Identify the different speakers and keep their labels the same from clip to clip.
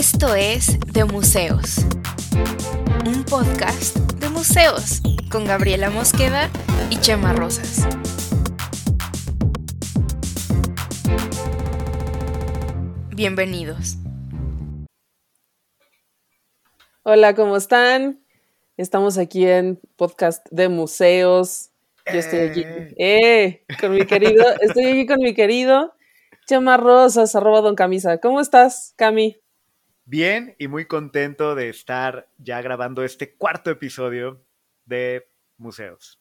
Speaker 1: Esto es De Museos, un podcast de museos con Gabriela Mosqueda y Chema Rosas. Bienvenidos.
Speaker 2: Hola, ¿cómo están? Estamos aquí en podcast de museos. Yo estoy aquí, eh, con mi querido, estoy aquí con mi querido Chema Rosas, arroba Don Camisa. ¿Cómo estás, Cami?
Speaker 3: Bien y muy contento de estar ya grabando este cuarto episodio de Museos.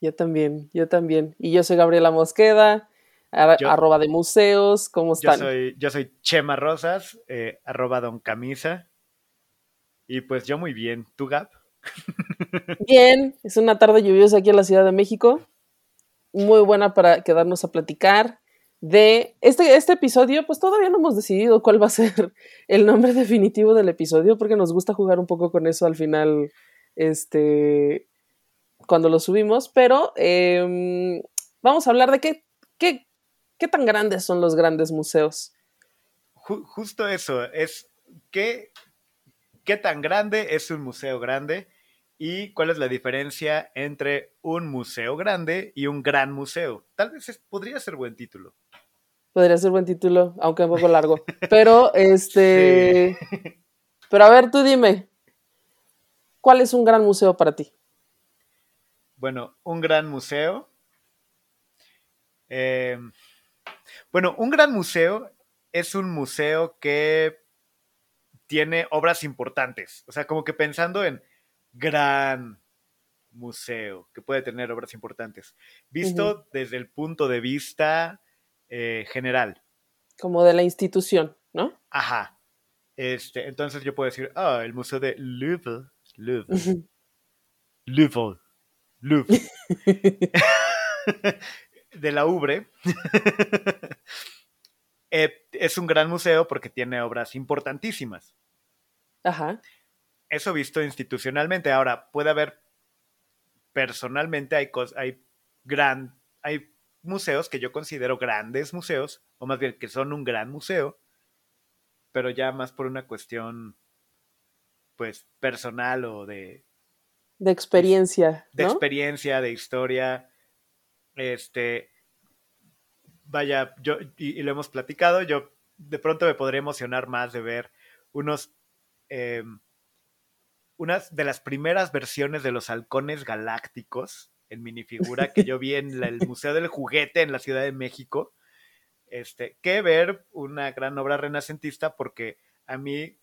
Speaker 2: Yo también, yo también. Y yo soy Gabriela Mosqueda, arroba de museos. ¿Cómo están?
Speaker 3: Yo soy, yo soy Chema Rosas, eh, arroba Don Camisa. Y pues yo muy bien. ¿Tú, Gab?
Speaker 2: Bien, es una tarde lluviosa aquí en la Ciudad de México. Muy buena para quedarnos a platicar de este, este episodio, pues todavía no hemos decidido cuál va a ser el nombre definitivo del episodio, porque nos gusta jugar un poco con eso al final, este, cuando lo subimos, pero em, vamos a hablar de qué, qué, qué tan grandes son los grandes museos.
Speaker 3: Justo eso, es qué, qué tan grande es un museo grande y cuál es la diferencia entre un museo grande y un gran museo. Tal vez podría ser buen título.
Speaker 2: Podría ser buen título, aunque un poco largo. Pero, este. Pero a ver, tú dime. ¿Cuál es un gran museo para ti?
Speaker 3: Bueno, un gran museo. Eh, bueno, un gran museo es un museo que tiene obras importantes. O sea, como que pensando en gran museo que puede tener obras importantes. Visto desde el punto de vista eh, general.
Speaker 2: Como de la institución, ¿no?
Speaker 3: Ajá. Este, entonces yo puedo decir, ah, el Museo de Louvre, Louvre, Louvre, Louvre, de la Ubre, eh, es un gran museo porque tiene obras importantísimas.
Speaker 2: Ajá.
Speaker 3: Eso visto institucionalmente. Ahora, puede haber, personalmente hay, hay, gran, hay museos que yo considero grandes museos, o más bien que son un gran museo, pero ya más por una cuestión, pues, personal o de...
Speaker 2: De experiencia.
Speaker 3: De experiencia, de historia. Este, vaya, yo, y, lo hemos platicado, yo de pronto me podría emocionar más de ver unos... Em, unas de las primeras versiones de los halcones galácticos en minifigura que yo vi en el Museo del Juguete en la Ciudad de México, este, que ver una gran obra renacentista porque a mí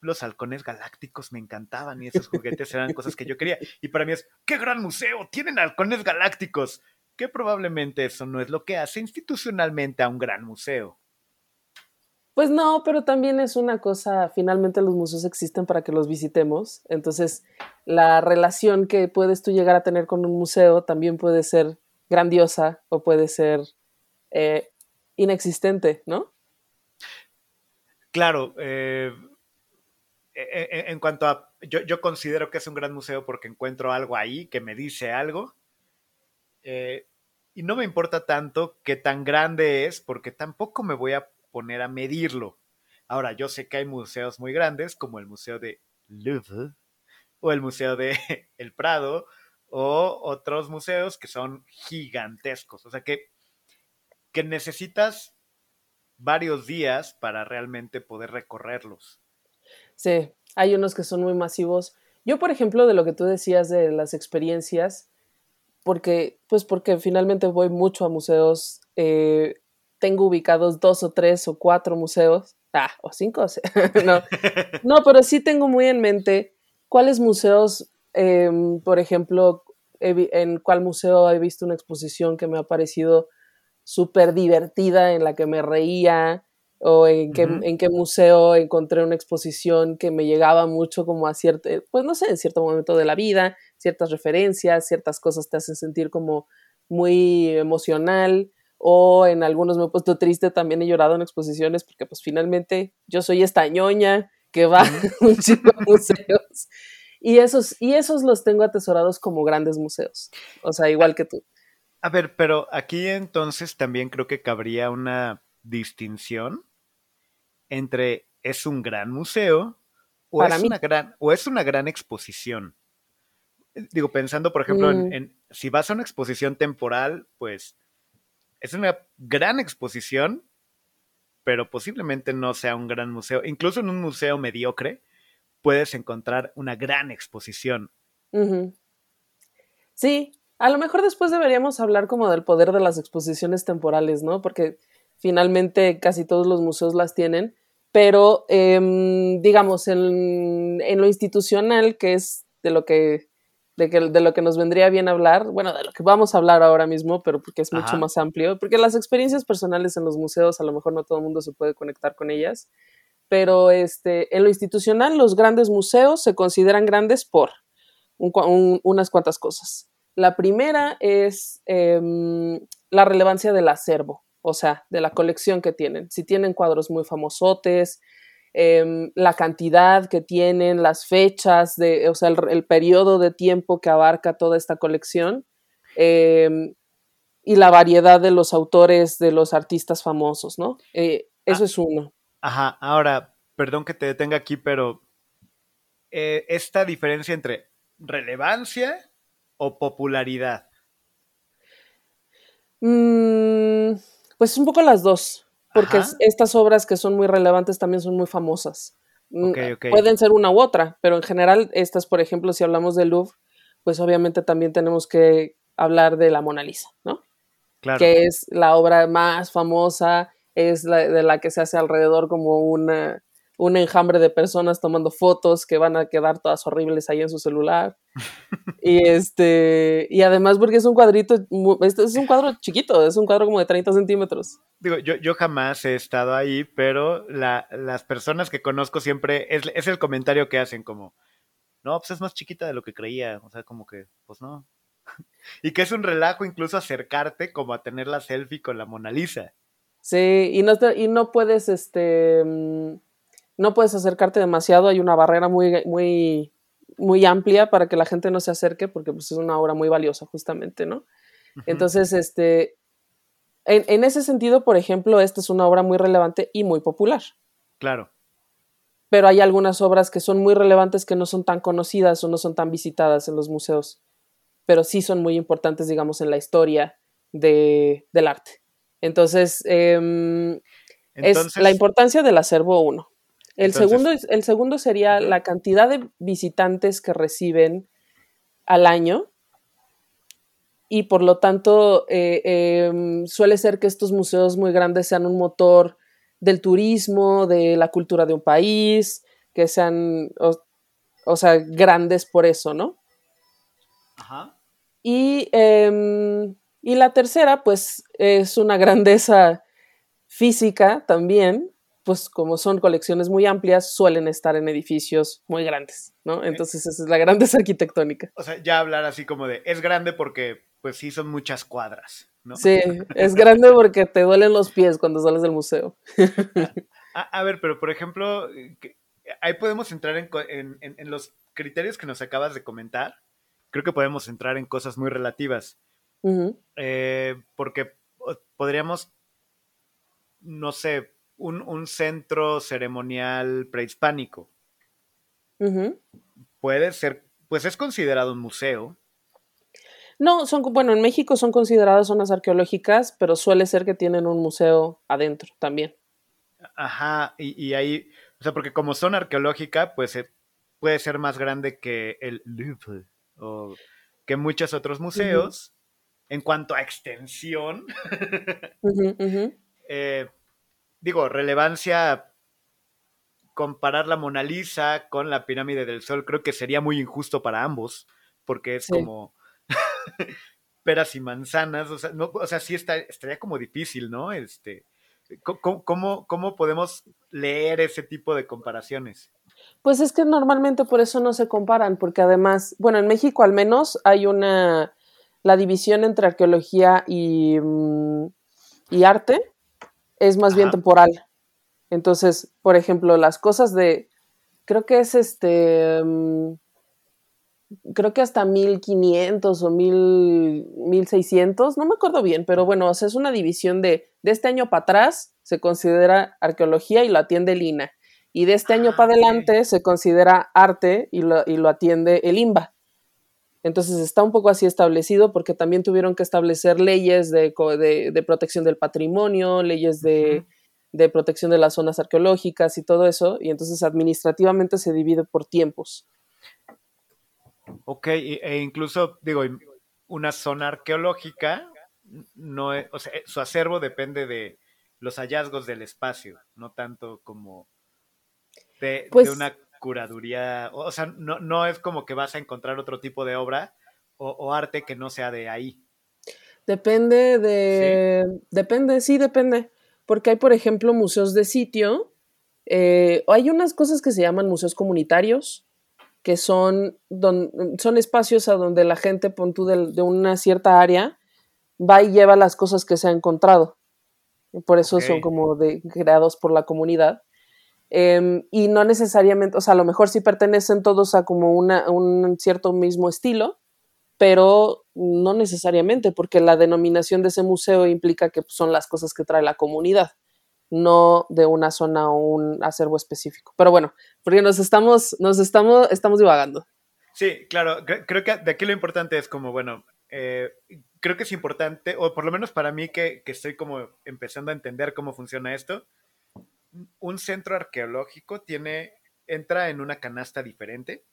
Speaker 3: los halcones galácticos me encantaban y esos juguetes eran cosas que yo quería. Y para mí es, ¡qué gran museo! Tienen halcones galácticos. Que probablemente eso no es lo que hace institucionalmente a un gran museo.
Speaker 2: Pues no, pero también es una cosa, finalmente los museos existen para que los visitemos, entonces la relación que puedes tú llegar a tener con un museo también puede ser grandiosa o puede ser eh, inexistente, ¿no?
Speaker 3: Claro, eh, e, e, en cuanto a, yo, yo, considero que es un gran museo porque encuentro algo ahí que me dice algo. Eh, y no me importa tanto qué tan grande es, porque tampoco me voy a poner a medirlo. Ahora, yo sé que hay museos muy grandes, como el Museo de Louvre o el Museo de El Prado o otros museos que son gigantescos. O sea que, que necesitas varios días para realmente poder recorrerlos.
Speaker 2: Sí, hay unos que son muy masivos. Yo, por ejemplo, de lo que tú decías de las experiencias, porque, pues porque finalmente voy mucho a museos, eh, tengo ubicados dos o tres o cuatro museos, ah, o cinco, no, no, pero sí tengo muy en mente cuáles museos, em, por ejemplo, en cuál museo he visto una exposición que me ha parecido súper divertida, en la que me reía, o en qué, en qué museo encontré una exposición que me llegaba mucho como a cierto, pues no sé, en cierto momento de la vida, ciertas referencias, ciertas cosas te hacen sentir como muy emocional o en algunos me he puesto triste, también he llorado en exposiciones porque pues finalmente yo soy esta ñoña que va a museos. Y esos, y esos los tengo atesorados como grandes museos, o sea, igual que tú.
Speaker 3: A ver, pero aquí entonces también creo que cabría una distinción entre es un gran museo o, es, Una gran, o es una gran exposición. Digo, pensando, por ejemplo, en, mm. en, si vas a una exposición temporal, pues es una gran exposición, pero posiblemente no sea un gran museo. Incluso en un museo mediocre puedes encontrar una gran exposición.
Speaker 2: Sí, a lo mejor después deberíamos hablar como del poder de las exposiciones temporales, ¿no? Porque finalmente casi todos los museos las tienen, pero em, digamos, en, en, lo institucional, que es de lo que de, que, de lo que nos vendría bien hablar, bueno, de lo que vamos a hablar ahora mismo, pero porque es mucho más amplio, porque las experiencias personales en los museos a lo mejor no todo el mundo se puede conectar con ellas, pero este, en lo institucional los grandes museos se consideran grandes por unas cuantas cosas. La primera es em, la relevancia del acervo, o sea, de la colección que tienen. Si tienen cuadros muy famosotes, Em, la cantidad que tienen, las fechas, de, o sea, el, periodo de tiempo que abarca toda esta colección em, y la variedad de los autores, de los artistas famosos, ¿no? Eh, eso ah, es uno.
Speaker 3: Ajá, ahora, perdón que te detenga aquí, pero eh, esta diferencia entre relevancia o popularidad.
Speaker 2: Mm, pues un poco las dos porque estas obras que son muy relevantes también son muy famosas. Mm, pueden ser una u otra, pero en general estas, por ejemplo, si hablamos del Louvre, pues obviamente también tenemos que hablar de la Mona Lisa, ¿no? Claro. Que es la obra más famosa, es la de la que se hace alrededor como una, un enjambre de personas tomando fotos que van a quedar todas horribles ahí en su celular. y este, y además porque es un cuadrito, este es un cuadro chiquito, es un cuadro como de 30 centímetros.
Speaker 3: Digo, yo, yo jamás he estado ahí, pero las personas que conozco siempre, es, es el comentario que hacen como, no, pues es más chiquita de lo que creía, o sea, como que, pues no. y que es un relajo incluso acercarte como a tener la selfie con la Mona Lisa.
Speaker 2: Sí, y no, y no puedes, este, mm, no puedes acercarte demasiado, hay una barrera muy, muy, muy amplia para que la gente no se acerque porque pues, es una obra muy valiosa justamente, ¿no? Entonces, este, en, en, ese sentido, por ejemplo, esta es una obra muy relevante y muy popular.
Speaker 3: Claro.
Speaker 2: Pero hay algunas obras que son muy relevantes que no son tan conocidas o no son tan visitadas en los museos, pero sí son muy importantes, digamos, en la historia de, del arte. Entonces, em, Entonces, es la importancia del acervo uno. El, segundo, el segundo sería la cantidad de visitantes que reciben al año y por lo tanto eh, em, suele ser que estos museos muy grandes sean un motor del turismo, de la cultura de un país, que sean, o, sea, grandes por eso, ¿no? Ajá. Y, em, y la tercera, pues, es una grandeza física también, pues como son colecciones muy amplias, suelen estar en edificios muy grandes, ¿no? Entonces esa es la grandeza arquitectónica.
Speaker 3: O sea, ya hablar así como de, es grande porque pues sí son muchas cuadras, ¿no?
Speaker 2: Sí, es grande porque te duelen los pies cuando sales del museo.
Speaker 3: a, ver, pero por ejemplo, ahí podemos entrar en, los criterios que nos acabas de comentar. Creo que podemos entrar en cosas muy relativas. Eh, porque podríamos, no sé, un, centro ceremonial prehispánico. Puede ser, pues es considerado un museo.
Speaker 2: No, son, bueno, en México son consideradas zonas arqueológicas, pero suele ser que tienen un museo adentro también.
Speaker 3: Ajá, y, ahí, o sea, porque como son arqueológica, pues eh, puede ser más grande que el Louvre o que muchos otros museos. En cuanto a extensión, eh, digo, relevancia comparar la Mona Lisa con la pirámide del Sol, creo que sería muy injusto para ambos, porque es como peras y manzanas, o sea, no, o sea sí está, estaría como difícil, ¿no? Este, ¿cómo, ¿Cómo podemos leer ese tipo de comparaciones?
Speaker 2: Pues es que normalmente por eso no se comparan, porque además, bueno, en México al menos hay una, la división entre arqueología y, mm, y arte, es más bien temporal. Entonces, por ejemplo, las cosas de, creo que es este, mm, creo que hasta 1500 o 1000, 1600, no me acuerdo bien, pero bueno, o sea, es una división de, de este año para atrás se considera arqueología y lo atiende Lina. Y de este año
Speaker 3: Ah,
Speaker 2: para
Speaker 3: ok.
Speaker 2: adelante se considera arte y lo, y lo atiende el IMBA. Entonces está un poco así establecido porque también tuvieron que establecer leyes de, co- de- de protección del patrimonio, leyes de, protección de las zonas arqueológicas y todo eso. Y entonces administrativamente se divide por tiempos.
Speaker 3: Ok, e incluso, digo, una zona arqueológica, no es- o sea, su acervo depende de los hallazgos del espacio, no tanto como de, de
Speaker 2: Pues-
Speaker 3: una curaduría, o sea, no, no es como que vas a encontrar otro tipo de obra o, o arte que no sea de ahí.
Speaker 2: Depende de... Depende, sí, depende. Porque hay, por ejemplo, museos de sitio. eh, hay unas cosas que se llaman museos comunitarios, que son, don- son espacios a donde la gente, pon tú, de, una cierta área, va y lleva las cosas que se ha encontrado. Por eso son como de, creados por la comunidad. Em, y no necesariamente, o sea, a lo mejor sí pertenecen todos a como una, un cierto mismo estilo, pero no necesariamente, porque la denominación de ese museo implica que son las cosas que trae la comunidad, no de una zona o un acervo específico. Pero bueno, porque nos estamos, nos estamos, estamos divagando.
Speaker 3: Sí, claro, cre- creo que de aquí lo importante es como, bueno, eh, creo que es importante, o por lo menos para mí que, que estoy como empezando a entender cómo funciona esto, un centro arqueológico tiene, entra en una canasta diferente,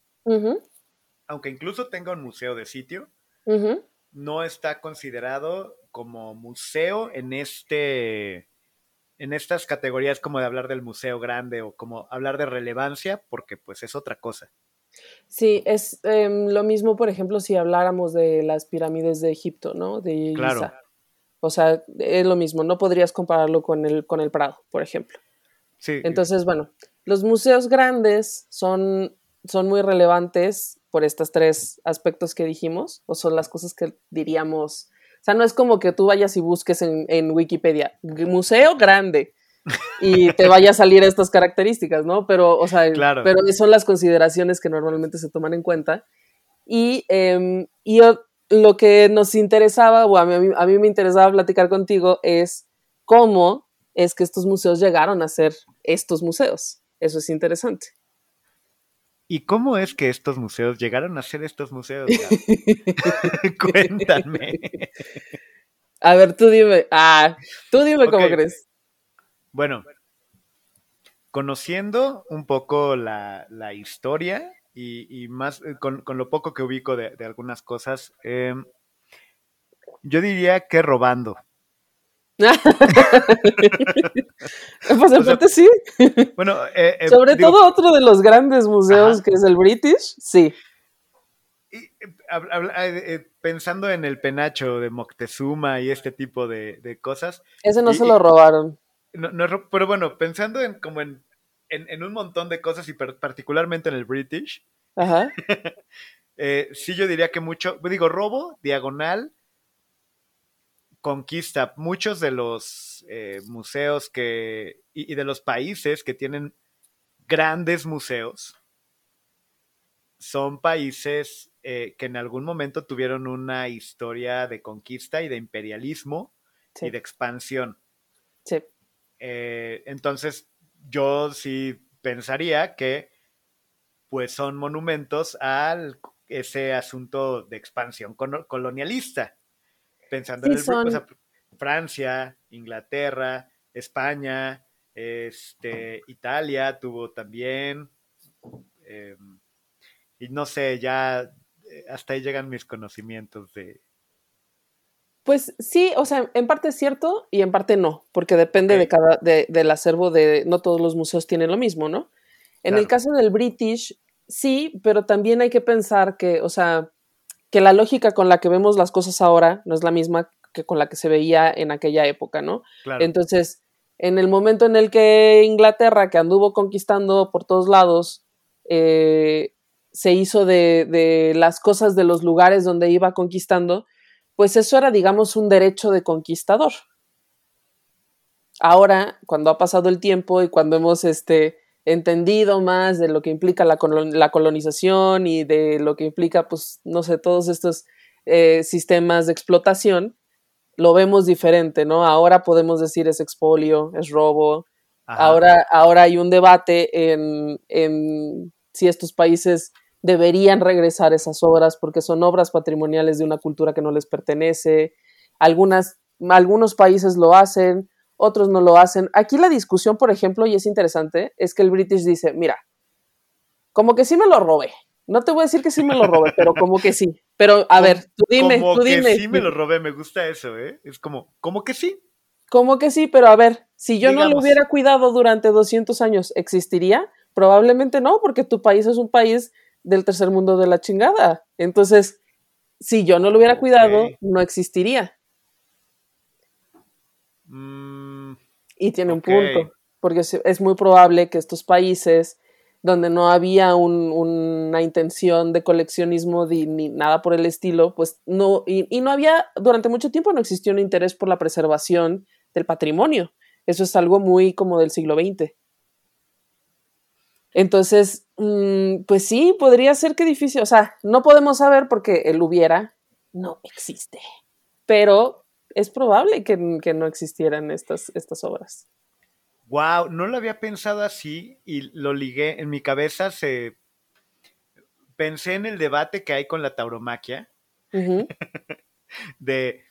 Speaker 3: aunque incluso tenga un museo de sitio, no está considerado como museo en este en estas categorías como de hablar del museo grande o como hablar de relevancia porque pues es otra cosa.
Speaker 2: Sí, es em, lo mismo, por ejemplo, si habláramos de las pirámides de Egipto, ¿no? De Giza.
Speaker 3: Claro.
Speaker 2: O sea, es lo mismo, no podrías compararlo con el, con el Prado, por ejemplo.
Speaker 3: Sí,
Speaker 2: Entonces, bueno, los museos grandes son, son muy relevantes por estos tres aspectos que dijimos, o son las cosas que diríamos. O sea, no es como que tú vayas y busques en, en Wikipedia, "G- museo grande, y te vaya a salir estas características, ¿no? Pero, o sea,
Speaker 3: Claro.
Speaker 2: pero son las consideraciones que normalmente se toman en cuenta. Y, em, y lo que nos interesaba, o a mí, a mí me interesaba platicar contigo, es cómo es que estos museos llegaron a ser estos museos. Eso es interesante.
Speaker 3: ¿Y cómo es que estos museos llegaron a ser estos museos? Cuéntame.
Speaker 2: A ver, tú dime. Ah, tú dime cómo crees.
Speaker 3: Bueno, conociendo un poco la, la historia y, y más eh, con, con lo poco que ubico de, de algunas cosas, eh, yo diría que robando.
Speaker 2: pues en parte sí.
Speaker 3: Bueno, eh, eh,
Speaker 2: Sobre
Speaker 3: digo,
Speaker 2: todo otro de los grandes museos
Speaker 3: Ajá.
Speaker 2: que es el British, sí.
Speaker 3: y, eh, pensando en el penacho de Moctezuma y este tipo de, de cosas,
Speaker 2: Ese no
Speaker 3: Y-
Speaker 2: se lo robaron.
Speaker 3: no, no pero bueno, pensando en como en, en, en un montón de cosas y particularmente en el British,
Speaker 2: Ajá.
Speaker 3: sí yo diría que mucho, digo, robo, diagonal, conquista. Muchos de los eh, museos que, y, y de los países que tienen grandes museos son países eh, que en algún momento tuvieron una historia de conquista y de imperialismo
Speaker 2: Sí.
Speaker 3: y de expansión.
Speaker 2: sí.
Speaker 3: Eh, entonces, yo sí pensaría que pues son monumentos a ese asunto de expansión colo- colonialista. Pensando en el
Speaker 2: son-
Speaker 3: o sea, Francia, Inglaterra, España, este, Italia tuvo también. eh, y no sé, ya eh, hasta ahí llegan mis conocimientos de.
Speaker 2: Pues sí, o sea, en parte es cierto y en parte no, porque depende de cada, de- del acervo de, no todos los museos tienen lo mismo, ¿no? En el caso del British, sí, pero también hay que pensar que, o sea, que la lógica con la que vemos las cosas ahora no es la misma que con la que se veía en aquella época, ¿no?
Speaker 3: Claro,
Speaker 2: Entonces, en el momento en el que Inglaterra, que anduvo conquistando por todos lados, eh, se hizo de, de las cosas de los lugares donde iba conquistando, pues eso era, digamos, un derecho de conquistador. Ahora, cuando ha pasado el tiempo y cuando hemos este, entendido más de lo que implica la, colon- la colonización y de lo que implica, pues, no sé, todos estos eh, sistemas de explotación, lo vemos diferente, ¿no? Ahora podemos decir es expolio, es robo, Ahora, ahora hay un debate en, en si estos países deberían regresar esas obras porque son obras patrimoniales de una cultura que no les pertenece. Algunas, algunos países lo hacen, otros no lo hacen. Aquí la discusión, por ejemplo, y es interesante, es que el British dice, mira, como que sí me lo robé. No te voy a decir que sí me lo robé, pero como que sí. Pero a ver, tú dime,
Speaker 3: como
Speaker 2: tú dime.
Speaker 3: Que sí me lo robé, me gusta eso, ¿eh? Es como, como que sí.
Speaker 2: Como que sí, pero a ver, si yo no lo hubiera cuidado durante 200 años, ¿existiría? Probablemente no, porque tu país es un país del tercer mundo de la chingada. Entonces, si yo no lo hubiera cuidado, no existiría.
Speaker 3: Mm,
Speaker 2: y tiene un punto, porque es muy probable que estos países donde no había una intención de coleccionismo ni nada por el estilo, pues no, y, y, no había, durante mucho tiempo no existió un interés por la preservación del patrimonio. Eso es algo muy como del siglo XX. Entonces, mm, pues sí, podría ser que difícil, o sea, no podemos saber porque el hubiera no existe, pero es probable que, no existieran estas, estas obras.
Speaker 3: Wow, no lo había pensado así y lo ligué en mi cabeza. Se pensé en el debate que hay con la tauromaquia. de,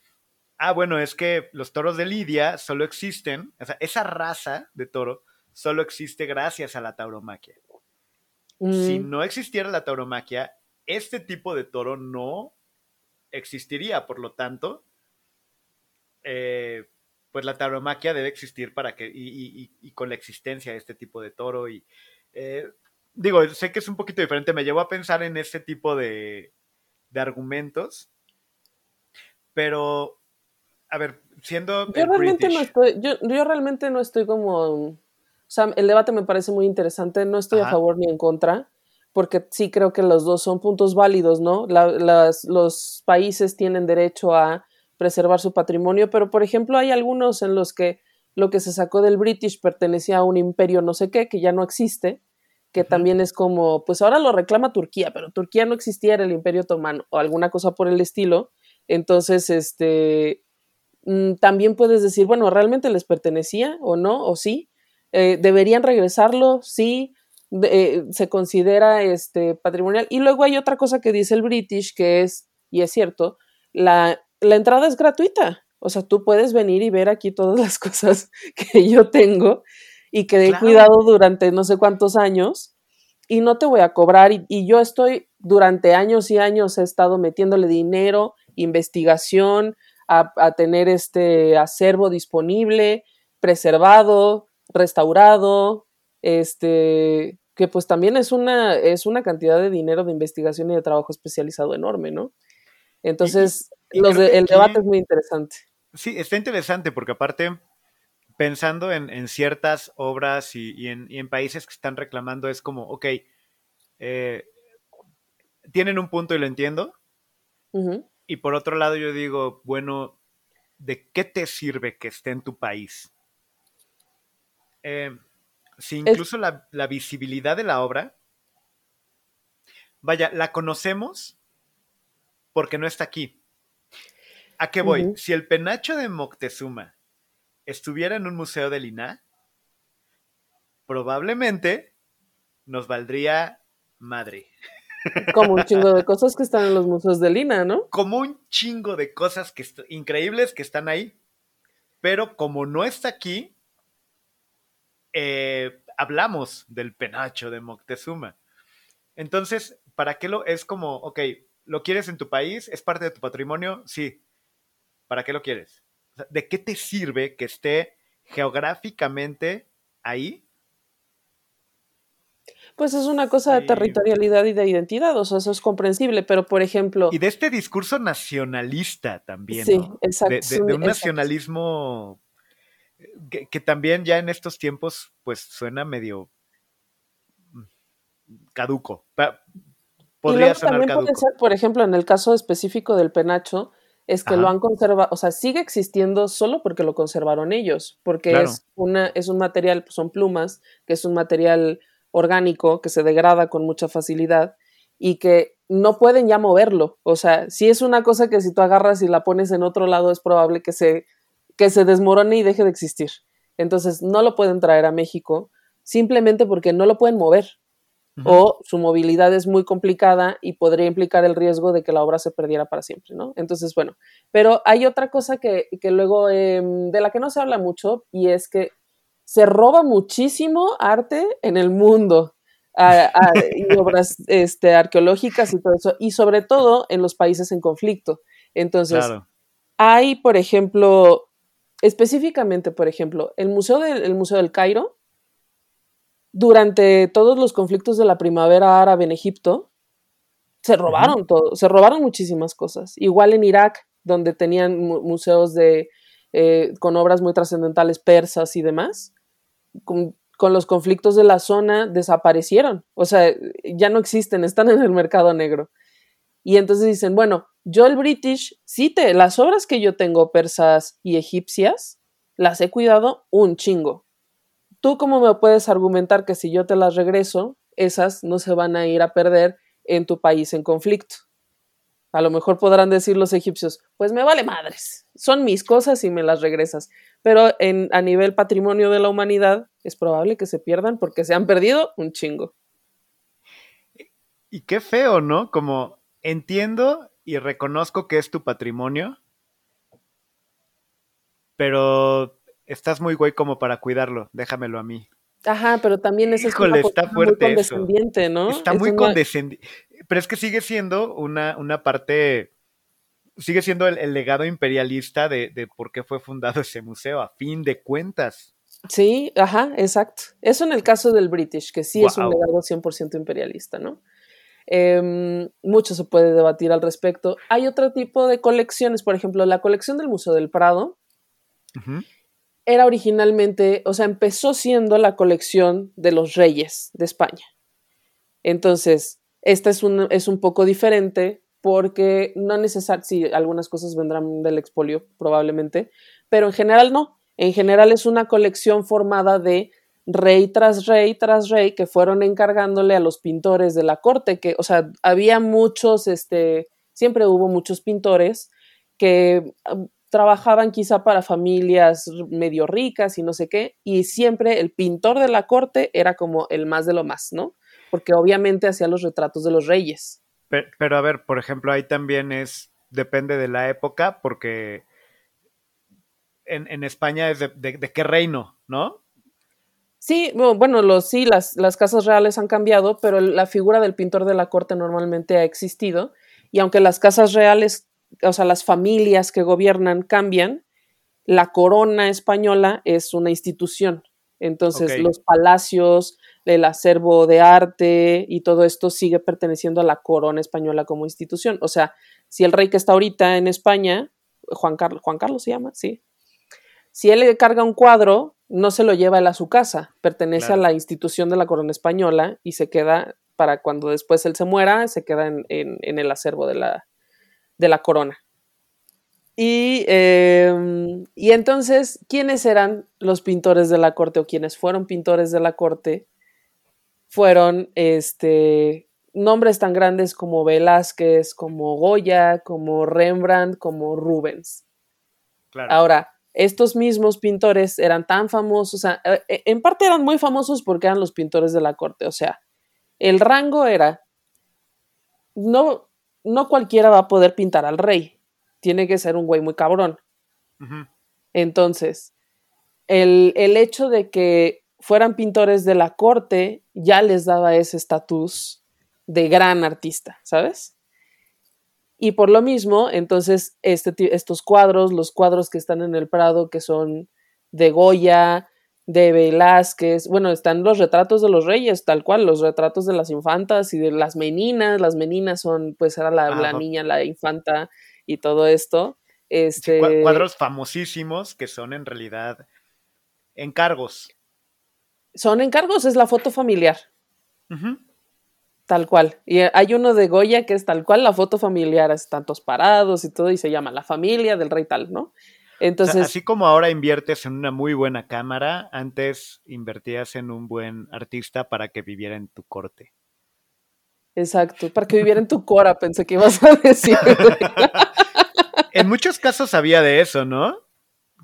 Speaker 3: ah, bueno, es que los toros de Lidia solo existen, o sea, esa raza de toro solo existe gracias a la tauromaquia. Si mm. no existiera la tauromaquia, este tipo de toro no existiría, por lo tanto, eh, pues la tauromaquia debe existir para que, y, con la existencia de este tipo de toro, y eh, digo, sé que es un poquito diferente, me llevo a pensar en este tipo de, de argumentos, pero, a ver, siendo...
Speaker 2: Yo realmente no estoy, yo, yo realmente no estoy como o sea, el debate me parece muy interesante, no estoy a favor ni en contra, porque sí creo que los dos son puntos válidos, ¿no? las, los países tienen derecho a preservar su patrimonio, pero por ejemplo hay algunos en los que lo que se sacó del British pertenecía a un imperio no sé qué, que ya no existe, que también es como, pues ahora lo reclama Turquía, pero Turquía no existía, era el imperio otomano o alguna cosa por el estilo. Entonces, este, mm, también puedes decir, bueno, ¿realmente les pertenecía o no? ¿O sí? Eh, ¿Deberían regresarlo? Sí. Eh, se considera este, patrimonial. Y luego hay otra cosa que dice el British, que es, y es cierto, la, la entrada es gratuita. O sea, tú puedes venir y ver aquí todas las cosas que yo tengo y que he cuidado durante no sé cuántos años y no te voy a cobrar. Y, y, yo estoy durante años y años he estado metiéndole dinero, investigación, a, a tener este acervo disponible, preservado, restaurado, este, que pues también es una, es una cantidad de dinero de investigación y de trabajo especializado enorme, ¿no? Entonces, los el debate es muy interesante.
Speaker 3: Sí, está interesante porque aparte, pensando en, ciertas obras y, en, países que están reclamando, es como, ok, eh, tienen un punto y lo entiendo. Y por otro lado, yo digo, bueno, ¿de qué te sirve que esté en tu país? Eh, si incluso la, visibilidad de la obra, vaya, la conocemos porque no está aquí. ¿A qué voy? Si el penacho de Moctezuma estuviera en un museo de Lina, probablemente nos valdría madre.
Speaker 2: Como un chingo de cosas que están en los museos de Lina, ¿no?
Speaker 3: Como un chingo de cosas que increíbles que están ahí. Pero como no está aquí, eh, hablamos del penacho de Moctezuma. Entonces, ¿para qué lo es como, ok, lo quieres en tu país? ¿Es parte de tu patrimonio? Sí. ¿Para qué lo quieres? ¿De qué te sirve que esté geográficamente ahí?
Speaker 2: Pues es una cosa de territorialidad y de identidad, o sea, eso es comprensible, pero por ejemplo...
Speaker 3: Y de este discurso nacionalista también, sí, exacto. De, un nacionalismo que, también ya en estos tiempos, pues suena medio mm, caduco.
Speaker 2: Podría sonar caduco. por ejemplo, en el caso específico del penacho, es que lo han conservado, o sea, sigue existiendo solo porque lo conservaron ellos, porque es, una, es un material, son plumas, que es un material orgánico que se degrada con mucha facilidad y que no pueden ya moverlo. O sea, si es una cosa que si tú agarras y la pones en otro lado es probable que se que se desmorone y deje de existir. Entonces no lo pueden traer a México simplemente porque no lo pueden mover o su movilidad es muy complicada y podría implicar el riesgo de que la obra se perdiera para siempre, ¿no? Entonces, bueno, pero hay otra cosa que, luego, em, de la que no se habla mucho y es que se roba muchísimo arte en el mundo. y obras este, arqueológicas y todo eso, y sobre todo en los países en conflicto. Entonces, hay, por ejemplo, específicamente, por ejemplo, el Museo, del, Museo del Cairo, durante todos los conflictos de la primavera árabe en Egipto, se robaron todo, se robaron muchísimas cosas. Igual en Irak, donde tenían museos de, eh, con obras muy trascendentales persas y demás, con, con, los conflictos de la zona desaparecieron. O sea, ya no existen, están en el mercado negro. Y entonces dicen, bueno, yo el British, sí te, las obras que yo tengo persas y egipcias, las he cuidado un chingo. ¿Tú cómo me puedes argumentar que si yo te las regreso, esas no se van a ir a perder en tu país en conflicto? A lo mejor podrán decir los egipcios, pues me vale madres, son mis cosas y me las regresas. Pero a nivel patrimonio de la humanidad es probable que se pierdan porque se han perdido un chingo.
Speaker 3: Y qué feo, ¿no? Como entiendo y reconozco que es tu patrimonio, pero estás muy güey como para cuidarlo, déjamelo a mí.
Speaker 2: Ajá, pero también es
Speaker 3: Híjole, está fuerte
Speaker 2: muy condescendiente, ¿no?
Speaker 3: Está muy condescendiente. Pero es que sigue siendo una, una parte, sigue siendo el, legado imperialista de, de, por qué fue fundado ese museo, a fin de cuentas.
Speaker 2: Sí, ajá, exacto. Eso en el caso del British, que sí es un legado 100% imperialista, ¿no? Em, mucho se puede debatir al respecto. Hay otro tipo de colecciones, por ejemplo, la colección del Museo del Prado era originalmente, o sea, empezó siendo la colección de los reyes de España. Entonces, esta es un, es un poco diferente porque no necesariamente, sí, algunas cosas vendrán del expolio probablemente, pero en general no. En general es una colección formada de rey tras rey tras rey que fueron encargándole a los pintores de la corte, que, o sea, había muchos, este, siempre hubo muchos pintores que trabajaban quizá para familias medio ricas y no sé qué, y siempre el pintor de la corte era como el más de lo más, ¿no? Porque obviamente hacía los retratos de los reyes.
Speaker 3: Pero, a ver, por ejemplo, ahí también es, depende de la época, porque en, España es de qué reino, ¿no?
Speaker 2: Sí, bueno, los, sí, las, las casas reales han cambiado, pero la figura del pintor de la corte normalmente ha existido. Y aunque las casas reales, o sea, las familias que gobiernan cambian, la corona española es una institución. Entonces, los palacios, el acervo de arte y todo esto sigue perteneciendo a la corona española como institución. O sea, si el rey que está ahorita en España, Juan Carlos, Juan Carlos se llama, sí. Si él le carga un cuadro, no se lo lleva él a su casa, pertenece a la institución de la corona española y se queda para cuando después él se muera, se queda en, el acervo de la, de la corona. Y, em, y, entonces, ¿quiénes eran los pintores de la corte o quienes fueron pintores de la corte? Fueron este, nombres tan grandes como Velázquez, como Goya, como Rembrandt, como Rubens. Ahora, estos mismos pintores eran tan famosos, o sea, eh, eh, en parte eran muy famosos porque eran los pintores de la corte, o sea, el rango era, no, no cualquiera va a poder pintar al rey, tiene que ser un güey muy cabrón. Entonces, el, el hecho de que fueran pintores de la corte ya les daba ese estatus de gran artista, ¿sabes? Y por lo mismo, entonces, este, estos cuadros, los cuadros que están en el Prado, que son de Goya, de Velázquez, bueno, están los retratos de los reyes, tal cual, los retratos de las infantas y de las meninas, las meninas son, pues era la, niña, la infanta y todo esto. Este...
Speaker 3: cuadros famosísimos que son en realidad encargos.
Speaker 2: Son encargos, es la foto familiar. Tal cual. Y hay uno de Goya que es tal cual la foto familiar, es tantos parados y todo, y se llama La familia del rey tal, ¿no?
Speaker 3: Entonces. así como ahora inviertes en una muy buena cámara, antes invertías en un buen artista para que viviera en tu corte.
Speaker 2: Exacto, para que viviera en tu cora, pensé que ibas a decir.
Speaker 3: en muchos casos había de eso, ¿no?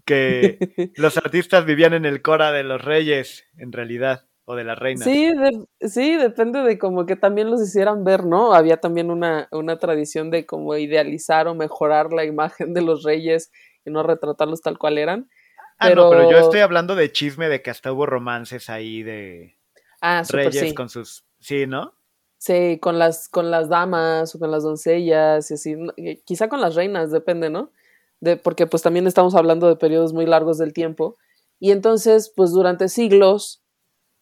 Speaker 3: que los artistas vivían en el Cora de los reyes, en realidad, o de las reinas.
Speaker 2: Sí, sí, depende de como que también los hicieran ver, ¿no? Había también una, una tradición de como idealizar o mejorar la imagen de los reyes y no retratarlos tal cual eran.
Speaker 3: Ah, no, pero yo estoy hablando de chisme de que hasta hubo romances ahí de
Speaker 2: ah,
Speaker 3: reyes con sus... Sí, ¿no?
Speaker 2: Sí, con las, con las damas o con las doncellas y así. Quizá con las reinas, depende, ¿no? De, porque pues también estamos hablando de periodos muy largos del tiempo. Y entonces, pues durante siglos,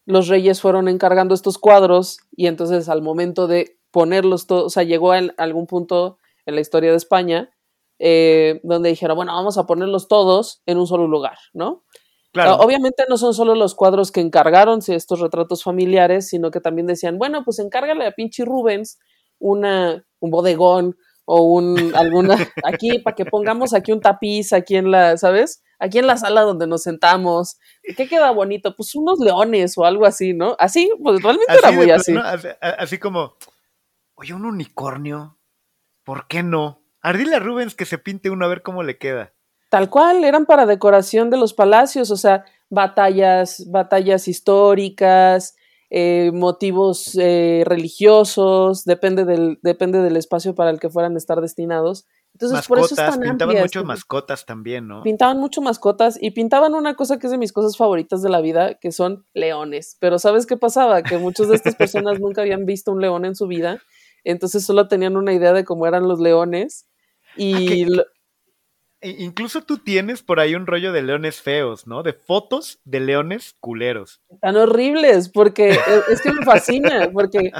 Speaker 2: los reyes fueron encargando estos cuadros y entonces al momento de ponerlos todos, o sea, llegó a algún punto en la historia de España eh, donde dijeron, bueno, vamos a ponerlos todos en un solo lugar, ¿no? Claro. Obviamente no son solo los cuadros que encargaron estos retratos familiares, sino que también decían, bueno, pues encárgale a pinche Rubens una, un bodegón o un alguna aquí para que pongamos aquí un tapiz aquí en la, ¿sabes? Aquí en la sala donde nos sentamos. ¿Qué queda bonito? Pues unos leones o algo así, ¿no? Así, pues realmente era muy así.
Speaker 3: así. como, oye, un unicornio, ¿por qué no? Ardile a Rubens que se pinte uno a ver cómo le queda.
Speaker 2: Tal cual, eran para decoración de los palacios, o sea, batallas, batallas históricas, eh, motivos eh, religiosos, depende del, depende del espacio para el que fueran a estar destinados. Entonces, por eso
Speaker 3: es pintaban mucho mascotas también, ¿no?
Speaker 2: Pintaban mucho mascotas y pintaban una cosa que es de mis cosas favoritas de la vida, que son leones. Pero ¿sabes qué pasaba? Que muchas de estas personas nunca habían visto un león en su vida, entonces solo tenían una idea de cómo eran los leones Ah, y
Speaker 3: incluso tú tienes por ahí un rollo de leones feos, ¿no? De fotos de leones culeros.
Speaker 2: Tan horribles, porque e, es que me fascina, porque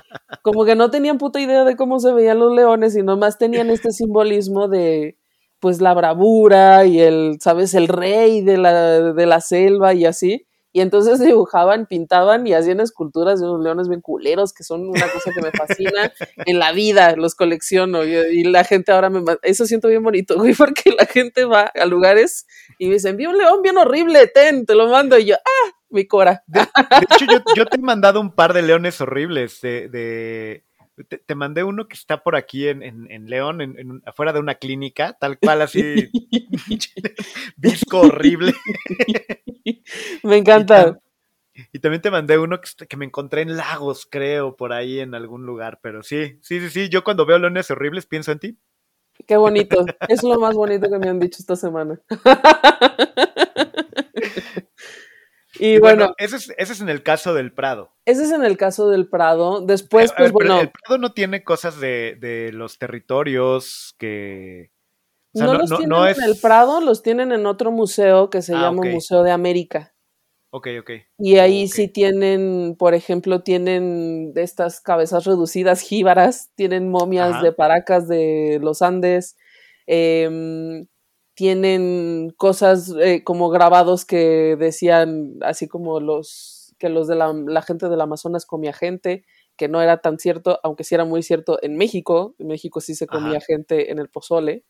Speaker 2: como que no tenían puta idea de cómo se veían los leones y nomás tenían este simbolismo de pues la bravura y el, ¿sabes? El rey de la, de la selva y así. Y entonces dibujaban, pintaban y hacían esculturas de unos leones bien culeros, que son una cosa que me fascina en la vida, los colecciono. Y, la gente ahora me... Eso siento bien bonito, güey, porque la gente va a lugares y me dicen, vi un león bien horrible, ten, te lo mando. Y yo, ah, mi cora.
Speaker 3: De, hecho, yo, te he mandado un par de leones horribles de te, mandé uno que está por aquí en, en, León, en, afuera de una clínica, tal cual así, visco horrible.
Speaker 2: me encanta.
Speaker 3: Y, también te mandé uno que, que, me encontré en Lagos, creo, por ahí en algún lugar, pero sí, sí, sí, sí, yo cuando veo leones horribles pienso en ti.
Speaker 2: Qué bonito, es lo más bonito que me han dicho esta semana.
Speaker 3: Y, bueno, ese, es, ese, es, en el caso del Prado.
Speaker 2: Ese es en el caso del Prado. Después, pues bueno.
Speaker 3: El Prado no tiene cosas de, de los territorios que.
Speaker 2: no, los tienen en el Prado, los tienen en otro museo que se ah, llama Museo de América.
Speaker 3: Ok, ok.
Speaker 2: Y ahí sí tienen, por ejemplo, tienen estas cabezas reducidas jíbaras, tienen momias de paracas de los Andes. Eh, tienen cosas eh, como grabados que decían, así como los que los de la, gente del Amazonas comía gente, que no era tan cierto, aunque sí era muy cierto en México, en México sí se comía gente en el pozole.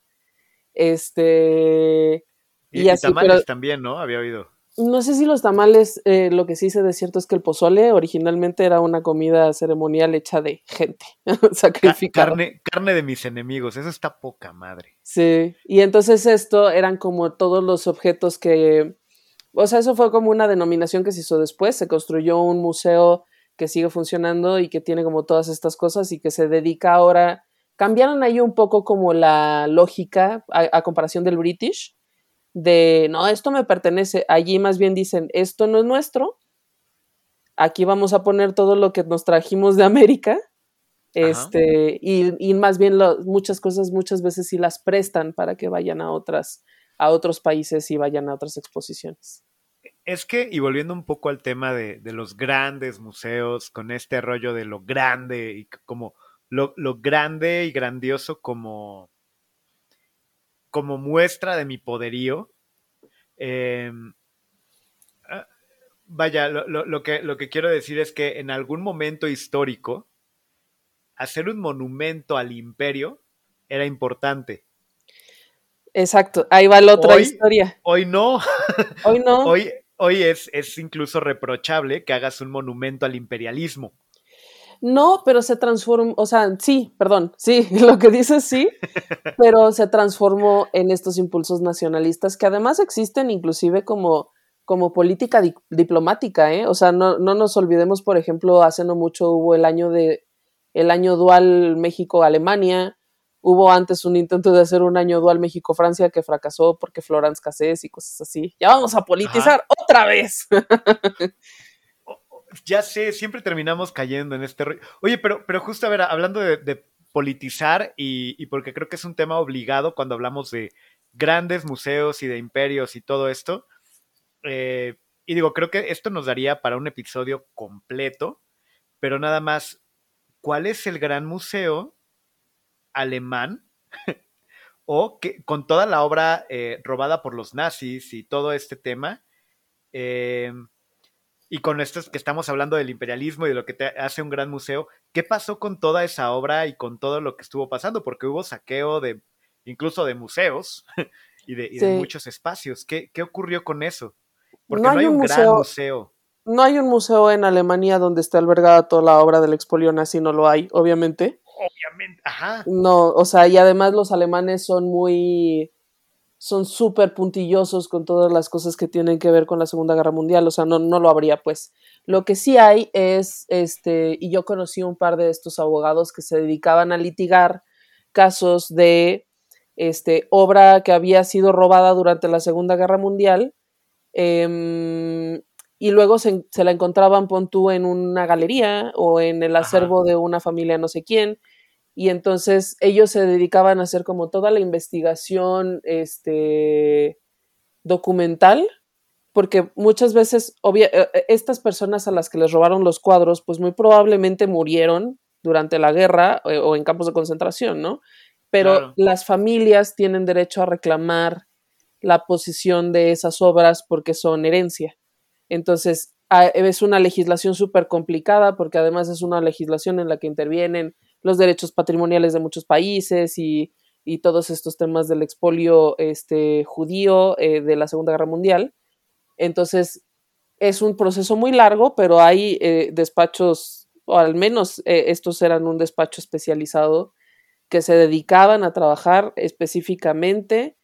Speaker 2: Este
Speaker 3: y, así, tamales también, ¿no? Había oído.
Speaker 2: No sé si los tamales, eh, lo que sí sé de cierto es que el pozole originalmente era una comida ceremonial hecha de gente sacrificada.
Speaker 3: Carne, carne de mis enemigos, eso está poca madre.
Speaker 2: Sí, y entonces esto eran como todos los objetos que, o sea, eso fue como una denominación que se hizo después, se construyó un museo que sigue funcionando y que tiene como todas estas cosas y que se dedica ahora, cambiaron ahí un poco como la lógica a comparación del British de, no, esto me pertenece. Allí más bien dicen, esto no es nuestro. Aquí vamos a poner todo lo que nos trajimos de América. Este, y, más bien muchas cosas muchas veces sí las prestan para que vayan a otras, a otros países y vayan a otras exposiciones.
Speaker 3: Es que, y volviendo un poco al tema de, los grandes museos, con este rollo de lo grande y como lo, lo grande y grandioso como, como muestra de mi poderío. Em, ah, vaya, lo, que, lo que quiero decir es que en algún momento histórico, hacer un monumento al imperio era importante.
Speaker 2: Exacto, ahí va la otra historia.
Speaker 3: Hoy no.
Speaker 2: Hoy no.
Speaker 3: hoy, hoy es, es incluso reprochable que hagas un monumento al imperialismo.
Speaker 2: No, pero se transformó, o sea, sí, perdón, sí, lo que dices sí, pero se transformó en estos impulsos nacionalistas que además existen inclusive como, como política diplomática, ¿eh? O sea, no, no nos olvidemos, por ejemplo, hace no mucho hubo el año de el año dual México-Alemania, hubo antes un intento de hacer un año dual México-Francia que fracasó porque Florence Cassés y cosas así. Ya vamos a politizar otra vez.
Speaker 3: ya sé, siempre terminamos cayendo en este... Oye, pero, pero justo a ver, hablando de, politizar y, porque creo que es un tema obligado cuando hablamos de grandes museos y de imperios y todo esto. Eh, y digo, creo que esto nos daría para un episodio completo, pero nada más, ¿cuál es el gran museo alemán o que con toda la obra eh, robada por los nazis y todo este tema? Eh, y con esto que estamos hablando del imperialismo y de lo que te hace un gran museo, ¿qué pasó con toda esa obra y con todo lo que estuvo pasando? Porque hubo saqueo de incluso de museos y de, muchos espacios. ¿Qué, ocurrió con eso? Porque no, hay, un, gran museo.
Speaker 2: No hay un museo en Alemania donde esté albergada toda la obra del expolio nazi, no lo hay, obviamente.
Speaker 3: Obviamente, ajá.
Speaker 2: No, o sea, y además los alemanes son muy son súper puntillosos con todas las cosas que tienen que ver con la Segunda Guerra Mundial, o sea, no, no lo habría, pues. Lo que sí hay es, este, y yo conocí un par de estos abogados que se dedicaban a litigar casos de este, obra que había sido robada durante la Segunda Guerra Mundial, em, y luego se, la encontraban, pon tú, en una galería o en el acervo de una familia no sé quién, y entonces ellos se dedicaban a hacer como toda la investigación este, documental, porque muchas veces eh, eh, estas personas a las que les robaron los cuadros, pues muy probablemente murieron durante la guerra eh, o en campos de concentración, ¿no? Pero las familias tienen derecho a reclamar la posición de esas obras porque son herencia. Entonces, es una legislación súper complicada porque además es una legislación en la que intervienen los derechos patrimoniales de muchos países y, todos estos temas del expolio este, judío eh, de la Segunda Guerra Mundial. Entonces, es un proceso muy largo, pero hay eh, despachos, o al menos eh, estos eran un despacho especializado que se dedicaban a trabajar específicamente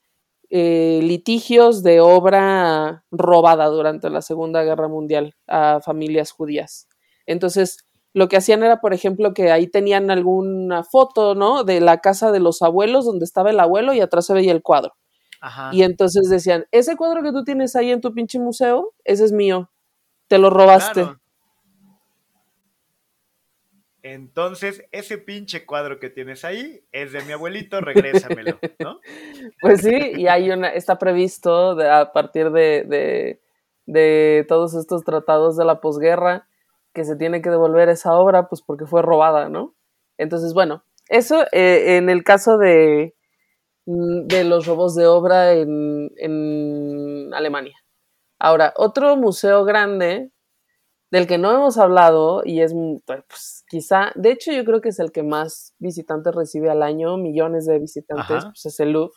Speaker 2: litigios de obra robada durante la Segunda Guerra Mundial a familias judías. Entonces, lo que hacían era, por ejemplo, que ahí tenían alguna foto, ¿no? De la casa de los abuelos, donde estaba el abuelo y atrás se veía el cuadro. Ajá. Y entonces decían, ese cuadro que tú tienes ahí en tu pinche museo, ese es mío, te lo robaste.
Speaker 3: Entonces, ese pinche cuadro que tienes ahí es de mi abuelito, regrésamelo, ¿no?
Speaker 2: pues sí, y hay una, está previsto a partir de, de, de todos estos tratados de la posguerra, que se tiene que devolver esa obra, pues porque fue robada, ¿no? Entonces, bueno, eso eh, en el caso de, mm, de los robos de obra en, en Alemania. Ahora, otro museo grande del que no hemos hablado y es pues, quizá, de hecho yo creo que es el que más visitantes recibe al año, millones de visitantes, pues es el Louvre.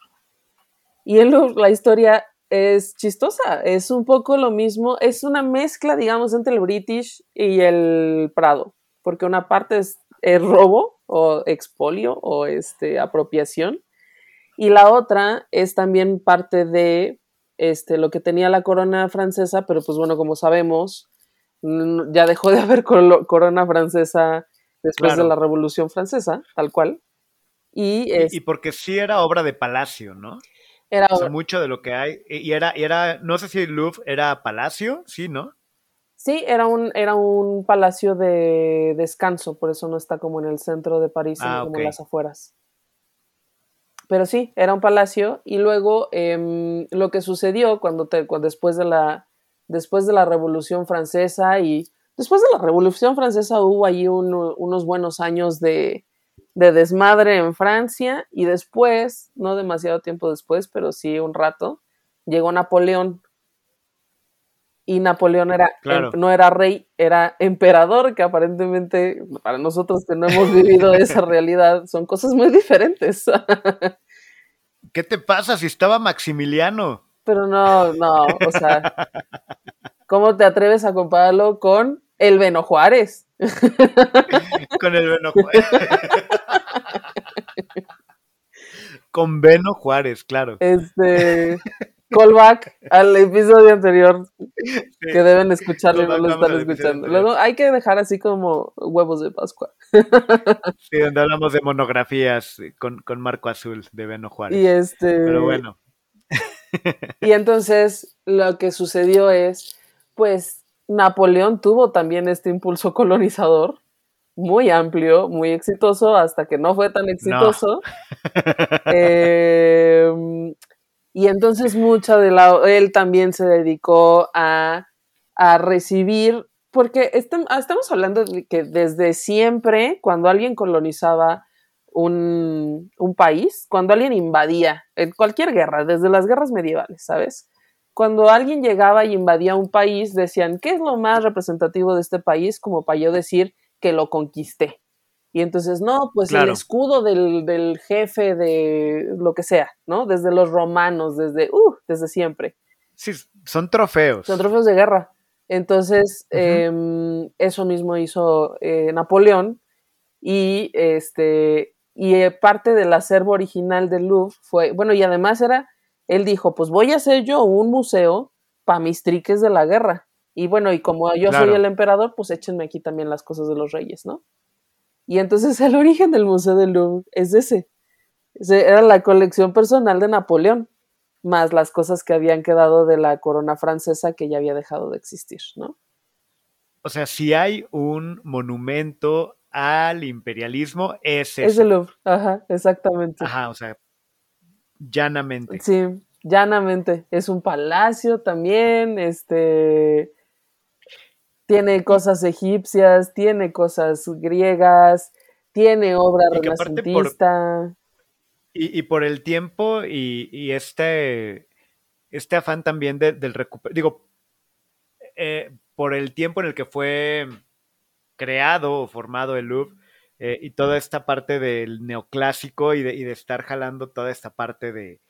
Speaker 2: Y el Louvre, la historia es chistosa, es un poco lo mismo, es una mezcla, digamos, entre el British y el Prado, porque una parte es, robo o expolio o este, apropiación, y la otra es también parte de este, lo que tenía la corona francesa, pero pues bueno, como sabemos, ya dejó de haber corona francesa después de la Revolución Francesa, tal cual. Y,
Speaker 3: y, porque sí era obra de palacio, ¿no? Era mucho de lo que hay. Y era, era, no sé si el Louvre era palacio, sí, ¿no?
Speaker 2: Sí, era un, era un palacio de descanso, por eso no está como en el centro de París, sino ah, como en las afueras. Pero sí, era un palacio. Y luego em, lo que sucedió cuando, te, después, de la, después de la Revolución Francesa y después de la Revolución Francesa hubo allí unos buenos años de, de desmadre en Francia y después, no demasiado tiempo después, pero sí un rato, llegó Napoleón. Y Napoleón era, em, no era rey, era emperador, que aparentemente para nosotros que no hemos vivido esa realidad son cosas muy diferentes.
Speaker 3: ¿Qué te pasa si estaba Maximiliano?
Speaker 2: Pero no, no, o sea, ¿cómo te atreves a compararlo con el Beno Juárez?
Speaker 3: Con el Beno Juárez. Con Beno Juárez, claro.
Speaker 2: Este callback al episodio anterior que deben escucharlo y no lo están escuchando. Luego hay que dejar así como huevos de Pascua.
Speaker 3: Sí, donde hablamos de monografías con, con Marco Azul de Beno Juárez.
Speaker 2: Y este.
Speaker 3: Pero bueno.
Speaker 2: Y entonces lo que sucedió es, pues Napoleón tuvo también este impulso colonizador muy amplio, muy exitoso, hasta que no fue tan exitoso. Em, y entonces mucha de la, él también se dedicó a, a recibir, porque estamos hablando de que desde siempre, cuando alguien colonizaba un, un país, cuando alguien invadía, en cualquier guerra, desde las guerras medievales, ¿sabes? Cuando alguien llegaba y invadía un país, decían, ¿qué es lo más representativo de este país? Como para yo decir que lo conquisté. Y entonces, no, pues el escudo del, jefe de lo que sea, ¿no? Desde los romanos, desde, uh, desde siempre.
Speaker 3: Sí, son trofeos.
Speaker 2: Son trofeos de guerra. Entonces, em, eso mismo hizo eh, Napoleón y este y eh, parte del acervo original del Louvre fue, bueno, y además era, él dijo, pues voy a hacer yo un museo para mis triques de la guerra. Y bueno, y como yo soy el emperador, pues échenme aquí también las cosas de los reyes, ¿no? Y entonces el origen del Museo del Louvre es ese. Era la colección personal de Napoleón, más las cosas que habían quedado de la corona francesa que ya había dejado de existir, ¿no?
Speaker 3: O sea, si hay un monumento al imperialismo, es
Speaker 2: Es el Louvre, ajá, exactamente.
Speaker 3: Ajá, o sea, llanamente.
Speaker 2: Sí, llanamente. Es un palacio también, este tiene cosas egipcias, tiene cosas griegas, tiene obra renacentista.
Speaker 3: y, por el tiempo y, este, este afán también del recupero, digo, eh, por el tiempo en el que fue creado o formado el Louvre eh, y toda esta parte del neoclásico y de, y de estar jalando toda esta parte de,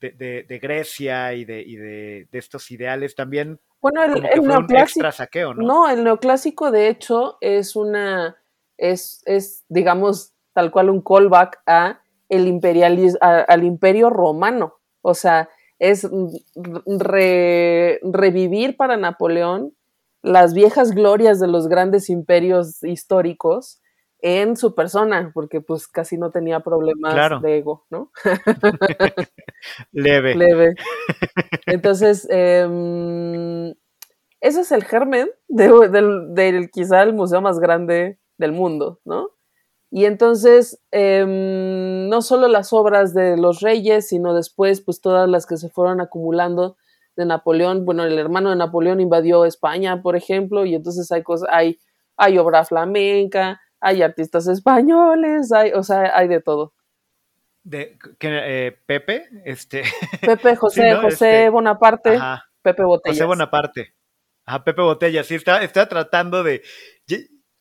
Speaker 3: de, Grecia y, de, y de, estos ideales también
Speaker 2: bueno, el, neoclásico. saqueo, ¿no? No, el neoclásico, de hecho, es una. Es, es digamos, tal cual un callback a el imperialismo, al imperio romano. O sea, es revivir para Napoleón las viejas glorias de los grandes imperios históricos en su persona, porque pues casi no tenía problemas de ego, ¿no?
Speaker 3: Leve.
Speaker 2: Leve. Entonces, ese es el germen del, quizá el museo más grande del mundo, ¿no? Y entonces, em, no solo las obras de los reyes, sino después, pues todas las que se fueron acumulando de Napoleón. Bueno, el hermano de Napoleón invadió España, por ejemplo, y entonces hay cosas, hay, hay obra flamenca, hay artistas españoles, hay, o sea, hay de todo.
Speaker 3: De, eh, Pepe, este.
Speaker 2: Pepe José, José este, Bonaparte, Pepe Botella.
Speaker 3: José Bonaparte. Ajá, Pepe Botella, sí, está, está tratando de.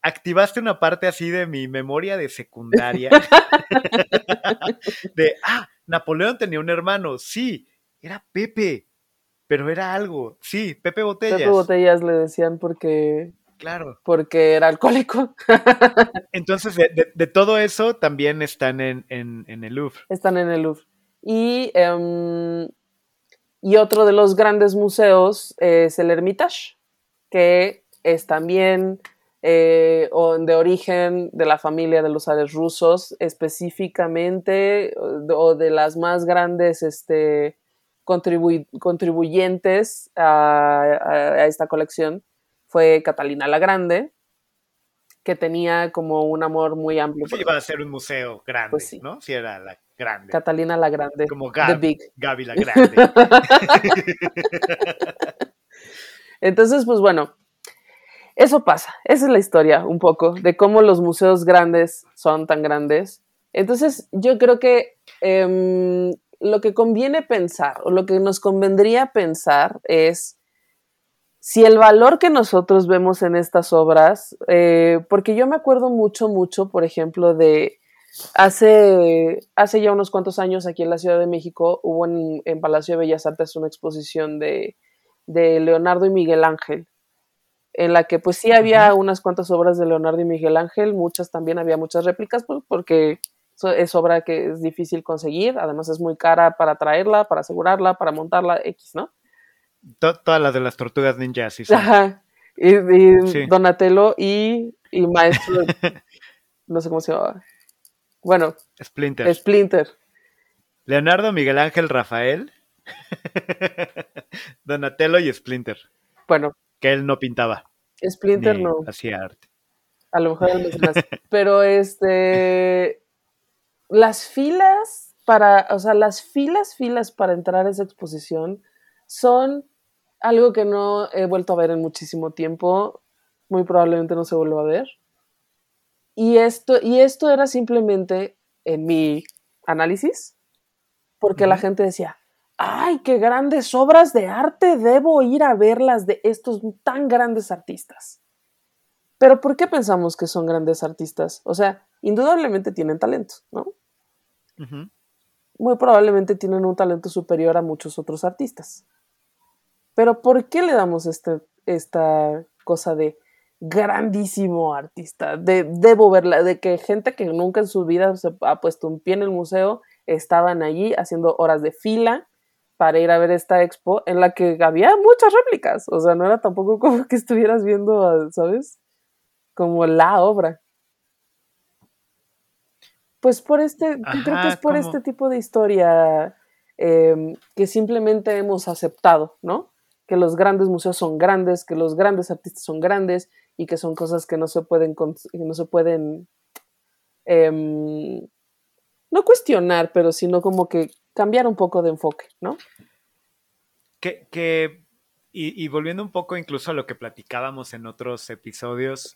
Speaker 3: Activaste una parte así de mi memoria de secundaria. de, ah, Napoleón tenía un hermano, sí, era Pepe, pero era algo, sí, Pepe Botellas.
Speaker 2: Pepe Botellas le decían porque
Speaker 3: Claro.
Speaker 2: Porque era alcohólico.
Speaker 3: Entonces, de, todo eso también están en, el Louvre.
Speaker 2: Están en el Louvre. Y, em, y otro de los grandes museos es el Hermitage, que es también eh, de origen de la familia de los zares rusos, específicamente, o de las más grandes este, contribuyentes a esta colección fue Catalina la Grande, que tenía como un amor muy amplio.
Speaker 3: Sí, iba a ser un museo grande, pues ¿no? Sí, era la grande.
Speaker 2: Catalina la Grande.
Speaker 3: Como Gaby, Gaby la Grande.
Speaker 2: Entonces, pues bueno, eso pasa. Esa es la historia un poco de cómo los museos grandes son tan grandes. Entonces, yo creo que em, lo que conviene pensar o lo que nos convendría pensar es si el valor que nosotros vemos en estas obras, eh, porque yo me acuerdo mucho, mucho, por ejemplo, de hace, hace ya unos cuantos años aquí en la Ciudad de México hubo en, Palacio de Bellas Artes una exposición de, Leonardo y Miguel Ángel. en la que pues sí había unas cuantas obras de Leonardo y Miguel Ángel, muchas también había muchas réplicas, pues, porque es obra que es difícil conseguir, además es muy cara para traerla, para asegurarla, para montarla, X, ¿no?
Speaker 3: Todas las de las tortugas ninjas, sí.
Speaker 2: Ajá. Y, Donatello y, y Maestro, no sé cómo se llama. Bueno.
Speaker 3: Splinter.
Speaker 2: Splinter.
Speaker 3: Leonardo, Miguel Ángel, Rafael, Donatello y Splinter.
Speaker 2: Bueno.
Speaker 3: Que él no pintaba.
Speaker 2: Splinter no.
Speaker 3: Hacía arte.
Speaker 2: A lo mejor Pero este. Las filas para. O sea, las filas, filas para entrar a esa exposición son algo que no he vuelto a ver en muchísimo tiempo. Muy probablemente no se vuelva a ver. Y esto, y esto era simplemente en mi análisis, porque la gente decía, ay, qué grandes obras de arte, debo ir a verlas de estos tan grandes artistas. Pero ¿por qué pensamos que son grandes artistas? O sea, indudablemente tienen talento, ¿no? Muy probablemente tienen un talento superior a muchos otros artistas. Pero ¿por qué le damos este, esta cosa de grandísimo artista? De, debo verla, de que gente que nunca en su vida se ha puesto un pie en el museo estaban allí haciendo horas de fila para ir a ver esta expo en la que había muchas réplicas. O sea, no era tampoco como que estuvieras viendo, ¿sabes? Como la obra. Pues por este, yo creo que es por este tipo de historia em, que simplemente hemos aceptado, ¿no? Que los grandes museos son grandes, que los grandes artistas son grandes y que son cosas que no se pueden, no se pueden em, no cuestionar, pero sino como que cambiar un poco de enfoque, ¿no?
Speaker 3: Que, que y, volviendo un poco incluso a lo que platicábamos en otros episodios,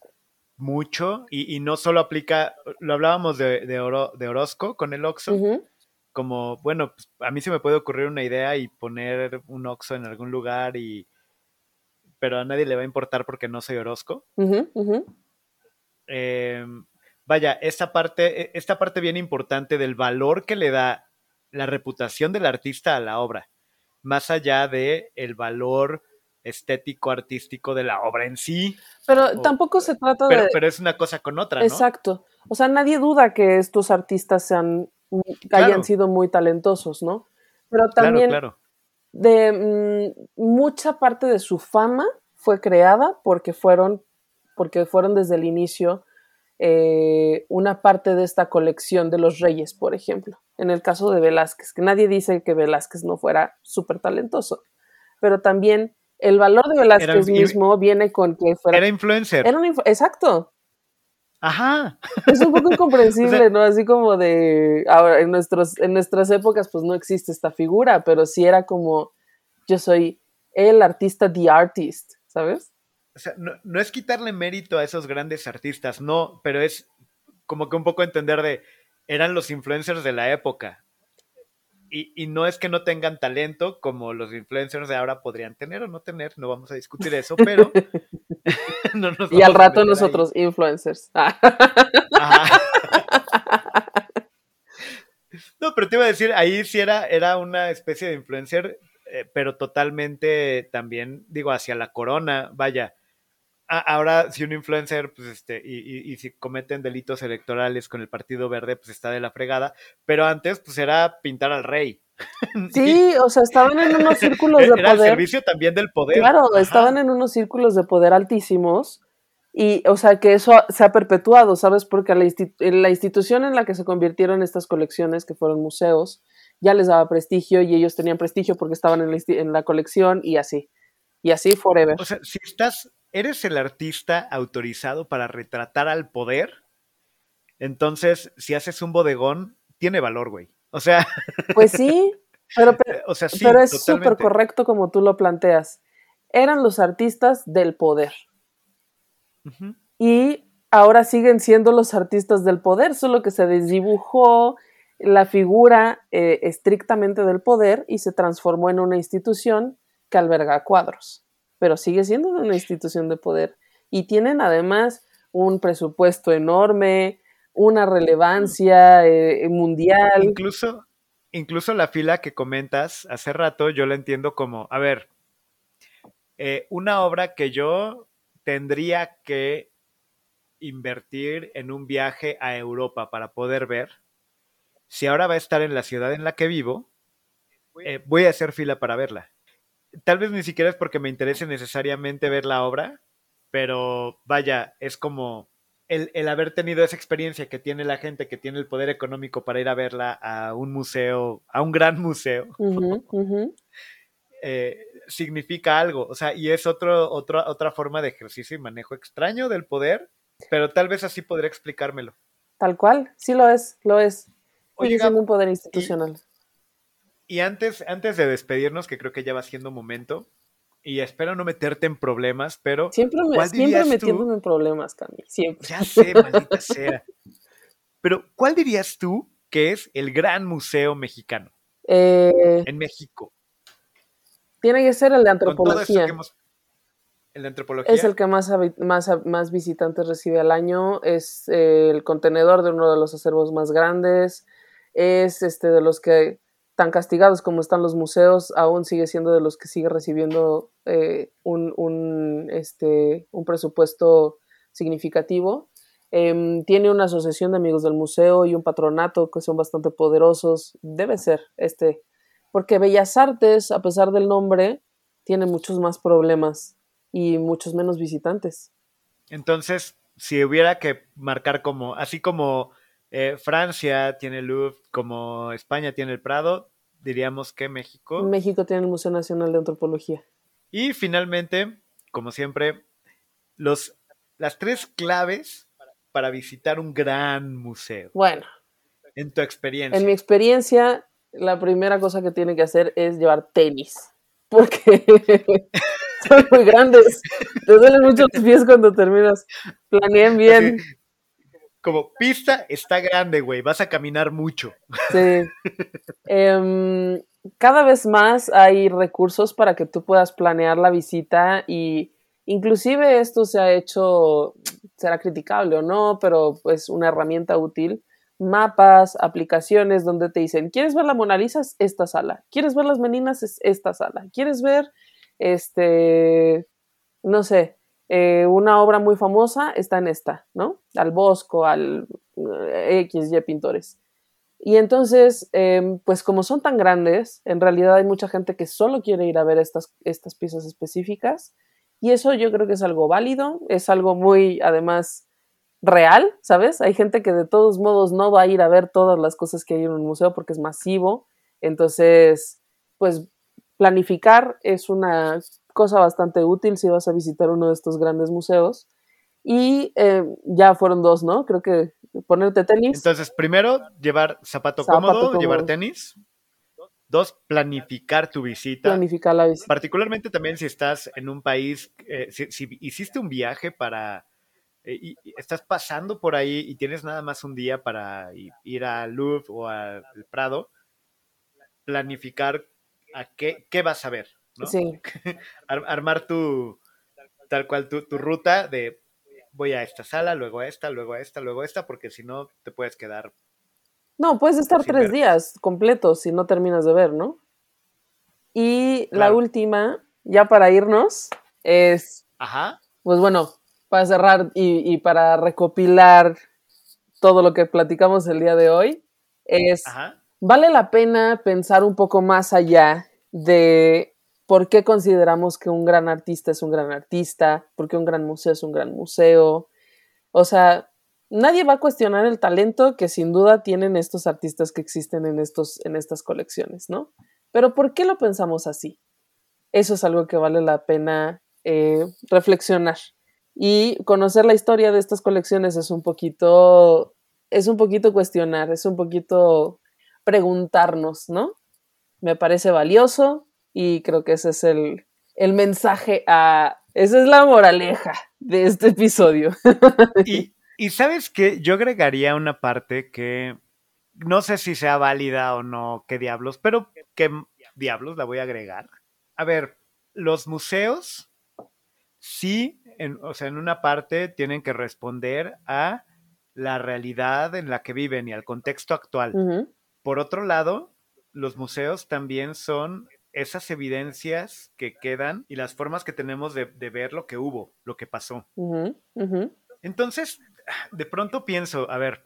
Speaker 3: mucho, y, no solo aplica, lo hablábamos de, de, de Orozco con el Oxxo, como, bueno, pues, a mí se me puede ocurrir una idea y poner un Oxxo en algún lugar y pero a nadie le va a importar porque no soy Orozco. Em, vaya, esta parte, e, esta parte bien importante del valor que le da la reputación del artista a la obra, más allá de el valor estético artístico de la obra en sí.
Speaker 2: Pero tampoco se trata
Speaker 3: de. Pero es una cosa con otra, ¿no?
Speaker 2: Exacto. O sea, nadie duda que estos artistas sean, hayan sido muy talentosos, ¿no? Pero también de mm, mucha parte de su fama fue creada porque fueron, porque fueron desde el inicio eh, una parte de esta colección de los reyes, por ejemplo. En el caso de Velázquez, que nadie dice que Velázquez no fuera súper talentoso, pero también el valor de Velázquez mismo viene con que fuera...
Speaker 3: Era influencer.
Speaker 2: Era un exacto.
Speaker 3: Ajá.
Speaker 2: Es un poco incomprensible, ¿no? Así como de... Ahora, en, nuestros, en nuestras épocas pues no existe esta figura, pero sí era como yo soy el artista, the artist, ¿sabes?
Speaker 3: o sea, no, es quitarle mérito a esos grandes artistas, no, pero es como que un poco entender de, eran los influencers de la época. Y, no es que no tengan talento como los influencers de ahora podrían tener o no tener, no vamos a discutir eso, pero...
Speaker 2: y al rato nosotros, influencers.
Speaker 3: no, pero te iba a decir, ahí sí era, era una especie de influencer, eh, pero totalmente también, digo, hacia la corona, vaya ahora si un influencer, pues este, y, si cometen delitos electorales con el Partido Verde, pues está de la fregada, pero antes, pues era pintar al rey.
Speaker 2: Sí, o sea, estaban en unos círculos de
Speaker 3: poder. Era el servicio también del poder.
Speaker 2: Claro, estaban en unos círculos de poder altísimos. Y, o sea, que eso se ha perpetuado, ¿sabes? Porque la, la institución en la que se convirtieron estas colecciones, que fueron museos, ya les daba prestigio y ellos tenían prestigio porque estaban en la, en la colección y así. Y así forever.
Speaker 3: O sea, si estás, eres el artista autorizado para retratar al poder, entonces si haces un bodegón, tiene valor, güey. O sea.
Speaker 2: Pues sí, pero, pero, es súper correcto como tú lo planteas. Eran los artistas del poder. Y ahora siguen siendo los artistas del poder, solo que se desdibujó la figura eh, estrictamente del poder y se transformó en una institución que alberga cuadros pero sigue siendo una institución de poder. Y tienen además un presupuesto enorme, una relevancia eh, mundial.
Speaker 3: Incluso, incluso la fila que comentas hace rato, yo la entiendo como, a ver, eh, una obra que yo tendría que invertir en un viaje a Europa para poder ver, si ahora va a estar en la ciudad en la que vivo, eh, voy a hacer fila para verla. Tal vez ni siquiera es porque me interese necesariamente ver la obra, pero vaya, es como el, haber tenido esa experiencia que tiene la gente que tiene el poder económico para ir a verla a un museo, a un gran museo, eh, significa algo. O sea, y es otro, otra forma de ejercicio y manejo extraño del poder, pero tal vez así podría explicármelo.
Speaker 2: Tal cual, sí lo es, lo es. Siendo un poder institucional.
Speaker 3: Y, antes, antes de despedirnos, que creo que ya va siendo momento, y espero no meterte en problemas, pero.
Speaker 2: Siempre, me, siempre metiéndome en problemas, Cami. Siempre.
Speaker 3: Ya sé, maldita sea. Pero, ¿cuál dirías tú que es el gran museo mexicano?
Speaker 2: Eh,
Speaker 3: en México.
Speaker 2: Tiene que ser el de antropología.
Speaker 3: el de antropología.
Speaker 2: Es el que más, más, más visitantes recibe al año. Es eh, el contenedor de uno de los acervos más grandes. Es este de los que tan castigados como están los museos, aún sigue siendo de los que sigue recibiendo eh, un, este, un presupuesto significativo. Em, tiene una asociación de amigos del museo y un patronato que son bastante poderosos. Debe ser este porque Bellas Artes, a pesar del nombre, tiene muchos más problemas y muchos menos visitantes.
Speaker 3: Entonces, si hubiera que marcar como, así como eh, Francia tiene el Louvre, como España tiene el Prado, diríamos que México.
Speaker 2: México tiene el Museo Nacional de Antropología.
Speaker 3: Y finalmente, como siempre, los, las tres claves para visitar un gran museo.
Speaker 2: Bueno.
Speaker 3: En tu experiencia.
Speaker 2: En mi experiencia, la primera cosa que tiene que hacer es llevar tenis. Porque son muy grandes. Te duelen mucho los pies cuando terminas. Planeen bien.
Speaker 3: Como pista está grande, güey. Vas a caminar mucho.
Speaker 2: Sí. Em, cada vez más hay recursos para que tú puedas planear la visita y inclusive esto se ha hecho, será criticable o no, pero es una herramienta útil mapas, aplicaciones donde te dicen, ¿quieres ver la Mona Lisa? Es esta sala. ¿Quieres ver las meninas? Es esta sala. ¿Quieres ver, este, no sé, eh, una obra muy famosa? Está en esta, ¿no? Al Bosco, al eh, X, Y pintores. Y entonces, em, pues como son tan grandes, en realidad hay mucha gente que solo quiere ir a ver estas, estas piezas específicas. Y eso yo creo que es algo válido, es algo muy, además, real, ¿sabes? Hay gente que de todos modos no va a ir a ver todas las cosas que hay en un museo porque es masivo. Entonces, pues planificar es una cosa bastante útil si vas a visitar uno de estos grandes museos. Y eh, ya fueron dos, ¿no? Creo que ponerte tenis.
Speaker 3: Entonces, primero, llevar zapato, cómodo, llevar tenis. Dos, planificar tu visita.
Speaker 2: Planificar la visita.
Speaker 3: Particularmente también si estás en un país, eh, si, hiciste un viaje para eh, y, estás pasando por ahí y tienes nada más un día para ir al Louvre o al Prado, planificar a qué, qué vas a ver, ¿no?
Speaker 2: Sí.
Speaker 3: armar tu, tal cual, tu, tu ruta de voy a esta sala, luego a esta, luego a esta, luego a esta, porque si no te puedes quedar.
Speaker 2: No, puedes estar tres días completos si no terminas de ver, ¿no? Y la última, ya para irnos, es.
Speaker 3: Ajá.
Speaker 2: Pues bueno, para cerrar y, para recopilar todo lo que platicamos el día de hoy, es, vale la pena pensar un poco más allá de por qué consideramos que un gran artista es un gran artista, por qué un gran museo es un gran museo. O sea, nadie va a cuestionar el talento que sin duda tienen estos artistas que existen en, estos, en estas colecciones, ¿no? Pero ¿por qué lo pensamos así? Eso es algo que vale la pena eh, reflexionar. Y conocer la historia de estas colecciones es un poquito, es un poquito cuestionar, es un poquito preguntarnos, ¿no? Me parece valioso y creo que ese es el, el mensaje a... Esa es la moraleja de este episodio.
Speaker 3: Y, y sabes que yo agregaría una parte que no sé si sea válida o no, qué diablos, pero qué diablos la voy a agregar. A ver, los museos sí o sea, en una parte tienen que responder a la realidad en la que viven y al contexto actual. Por otro lado, los museos también son esas evidencias que quedan y las formas que tenemos de, ver lo que hubo, lo que pasó. Entonces, de pronto pienso, a ver,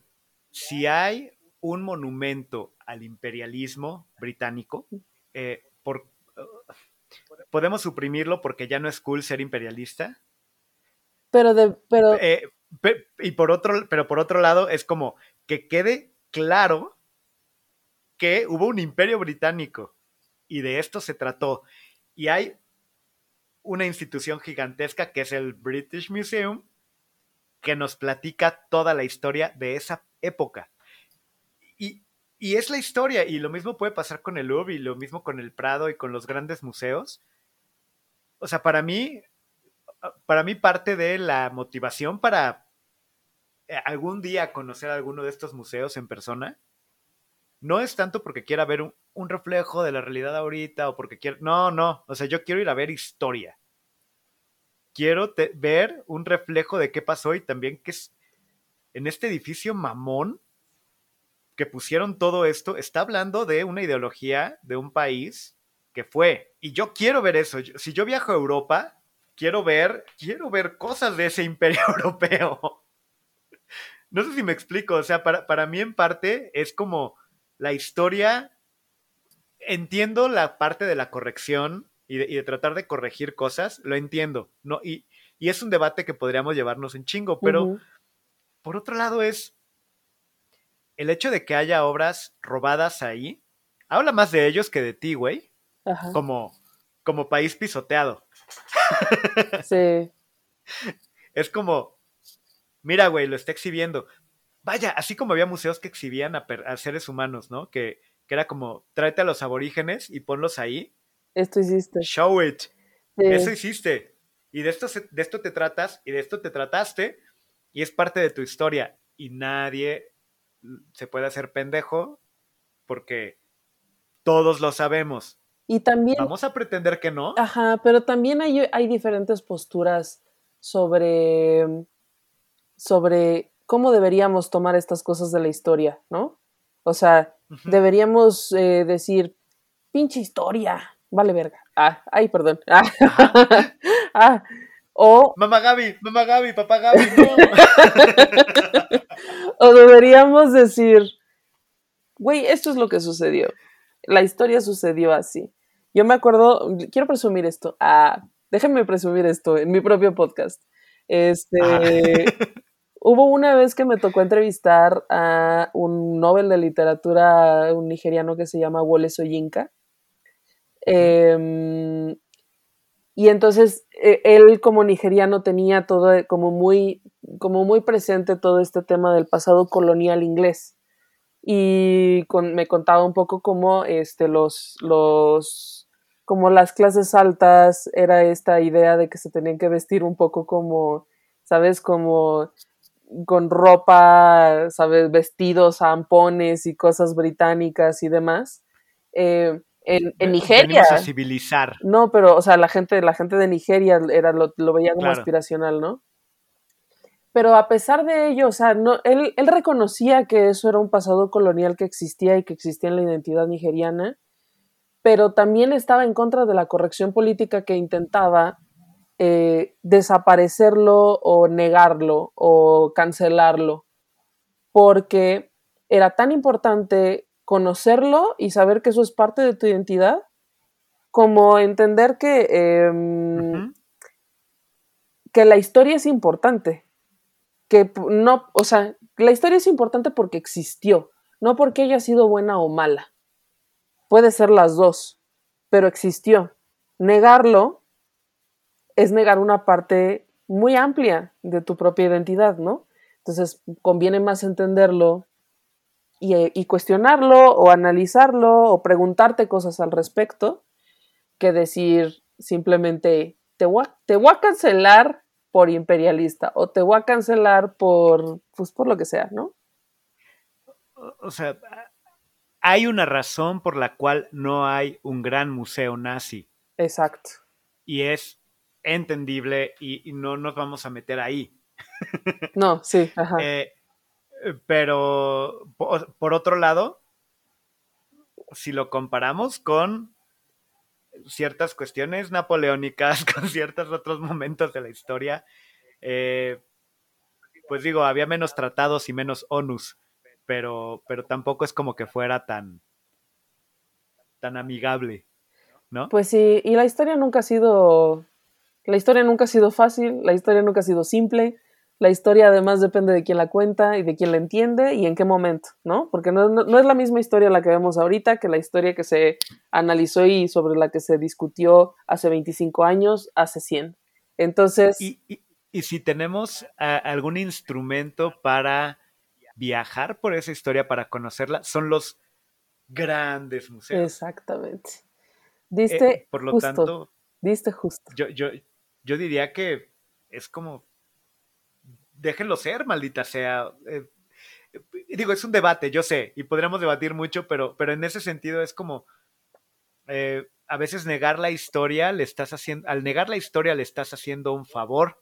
Speaker 3: si hay un monumento al imperialismo británico, eh, por, ¿podemos suprimirlo porque ya no es cool ser imperialista?
Speaker 2: Pero de, pero...
Speaker 3: Eh, y por otro, pero por otro lado, es como que quede claro que hubo un imperio británico y de esto se trató. Y hay una institución gigantesca que es el British Museum que nos platica toda la historia de esa época. Y, y es la historia, y lo mismo puede pasar con el Louvre y lo mismo con el Prado y con los grandes museos. O sea, para mí, para mí parte de la motivación para eh, algún día conocer alguno de estos museos en persona no es tanto porque quiera ver un, reflejo de la realidad ahorita o porque quiero, no, no, o sea, yo quiero ir a ver historia. Quiero ver un reflejo de qué pasó y también que es en este edificio mamón que pusieron todo esto, está hablando de una ideología de un país que fue. Y yo quiero ver eso. Si yo viajo a Europa, quiero ver, quiero ver cosas de ese imperio europeo. No sé si me explico, o sea, para, para mí en parte es como la historia, entiendo la parte de la corrección y de, tratar de corregir cosas, lo entiendo, ¿no? Y, es un debate que podríamos llevarnos en chingo, pero por otro lado es el hecho de que haya obras robadas ahí, habla más de ellos que de ti, güey, como, como país pisoteado.
Speaker 2: Sí.
Speaker 3: Es como, mira, güey, lo está exhibiendo vaya, así como había museos que exhibían a, seres humanos, ¿no? Que, era como, tráete a los aborígenes y ponlos ahí.
Speaker 2: Esto hiciste.
Speaker 3: Show it. Eso hiciste. Y de esto, de esto te tratas y de esto te trataste y es parte de tu historia. Y nadie se puede hacer pendejo porque todos lo sabemos.
Speaker 2: Y también...
Speaker 3: Vamos a pretender que no.
Speaker 2: Ajá, pero también hay, hay diferentes posturas sobre, sobre cómo deberíamos tomar estas cosas de la historia, ¿no? O sea, deberíamos eh, decir, pinche historia, vale verga. Ah, ay, perdón. Ah, o...
Speaker 3: Mamá Gaby, mamá Gaby, papá Gaby,
Speaker 2: o deberíamos decir, güey, esto es lo que sucedió. La historia sucedió así. Yo me acuerdo, quiero presumir esto. Ah, déjenme presumir esto en mi propio podcast. Este, Hubo una vez que me tocó entrevistar a un Nobel de literatura, un nigeriano que se llama Wole Soyinka. Em, y entonces e, él como nigeriano tenía todo como muy, como muy presente todo este tema del pasado colonial inglés. Y me contaba un poco cómo este, los, los, como las clases altas era esta idea de que se tenían que vestir un poco como, ¿sabes? Como con ropa, ¿sabes? Vestidos, ampones y cosas británicas y demás. Eh, en, en, Nigeria.
Speaker 3: a civilizar.
Speaker 2: No, pero, o sea, la gente, la gente de Nigeria era, lo, veía como aspiracional, ¿no? Pero a pesar de ello, o sea, no, él, él reconocía que eso era un pasado colonial que existía y que existía en la identidad nigeriana, pero también estaba en contra de la corrección política que intentaba eh, desaparecerlo o negarlo o cancelarlo, porque era tan importante conocerlo y saber que eso es parte de tu identidad, como entender que, em, que la historia es importante, que no, o sea, la historia es importante porque existió, no porque haya sido buena o mala. Puede ser las dos, pero existió. Negarlo es negar una parte muy amplia de tu propia identidad, ¿no? Entonces, conviene más entenderlo y, cuestionarlo o analizarlo o preguntarte cosas al respecto que decir simplemente te voy, a, te voy a cancelar por imperialista o te voy a cancelar por, pues, por lo que sea, ¿no?
Speaker 3: O sea, hay una razón por la cual no hay un gran museo nazi.
Speaker 2: Exacto.
Speaker 3: Y es entendible y, no nos vamos a meter ahí.
Speaker 2: No, sí, ajá.
Speaker 3: Eh, pero por, otro lado, si lo comparamos con ciertas cuestiones napoleónicas, con ciertos otros momentos de la historia. Eh, pues digo, había menos tratados y menos onus, pero, pero tampoco es como que fuera tan, tan amigable, ¿no?
Speaker 2: Pues sí, y la historia nunca ha sido, la historia nunca ha sido fácil, la historia nunca ha sido simple, la historia además depende de quién la cuenta y de quién la entiende y en qué momento, ¿no? Porque no, no, es la misma historia la que vemos ahorita que la historia que se analizó y sobre la que se discutió hace 25 años, hace 100. Entonces...
Speaker 3: Y, y, si tenemos algún instrumento para viajar por esa historia, para conocerla, son los grandes museos.
Speaker 2: Exactamente. Diste eh, por lo justo, tanto, diste justo.
Speaker 3: Yo, yo, yo diría que es como déjenlo ser, maldita sea. Eh, digo, es un debate, yo sé, y podríamos debatir mucho, pero, pero en ese sentido es como, eh, a veces negar la historia, le estás haciendo, al negar la historia le estás haciendo un favor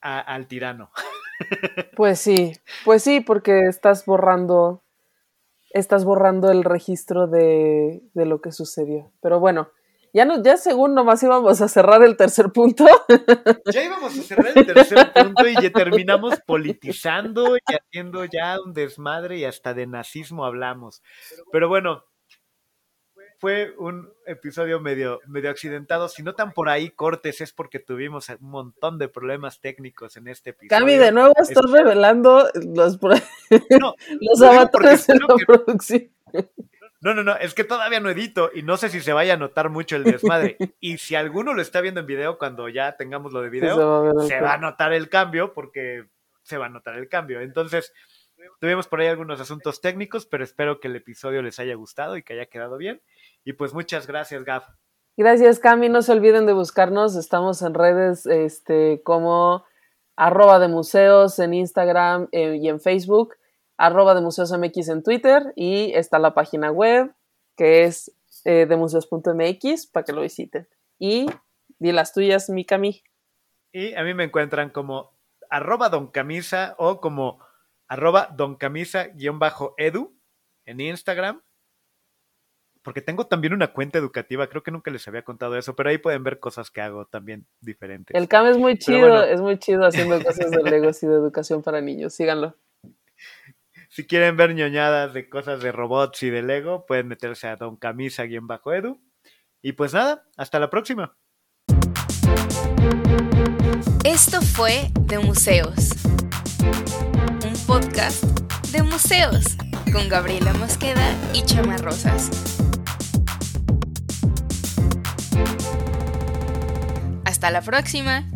Speaker 3: al tirano.
Speaker 2: Pues sí, pues sí, porque estás borrando, estás borrando el registro de lo que sucedió. Pero bueno, ya, no, ya según nomás íbamos a cerrar el tercer punto.
Speaker 3: Ya íbamos a cerrar el tercer punto y ya terminamos politizando y haciendo ya un desmadre y hasta de nazismo hablamos. Pero bueno, fue un episodio medio, medio accidentado. Si no tan por ahí cortes es porque tuvimos un montón de problemas técnicos en este episodio.
Speaker 2: Cami, de nuevo estás revelando los, los avatares de la producción.
Speaker 3: No, no, no, es que todavía no edito y no sé si se vaya a notar mucho el desmadre. y si alguno lo está viendo en video, cuando ya tengamos lo de video, se, va a, notar el cambio porque se va a notar el cambio. Entonces, tuvimos por ahí algunos asuntos técnicos, pero espero que el episodio les haya gustado y que haya quedado bien. Y pues muchas gracias, Gaf.
Speaker 2: Gracias, Cami. No se olviden de buscarnos. Estamos en redes este, como arroba de museos en Instagram eh, y en Facebook arroba de Museos MX en Twitter y está la página web que es eh, de museos.mx para que lo visiten. Y di las tuyas, mi Cami.
Speaker 3: Y a mí me encuentran como arroba don camisa o como arroba don camisa guion bajo edu en Instagram. Porque tengo también una cuenta educativa, creo que nunca les había contado eso, pero ahí pueden ver cosas que hago también diferentes.
Speaker 2: El Cam es muy chido, es muy chido haciendo cosas de Legos y de educación para niños, síganlo.
Speaker 3: Si quieren ver ñoñadas de cosas de robots y de Lego, pueden meterse a Don Camisa-Edu. Y pues nada, hasta la próxima.
Speaker 1: Esto fue De Museos, un podcast de museos con Gabriela Mosqueda y Chama Rosas. Hasta la próxima.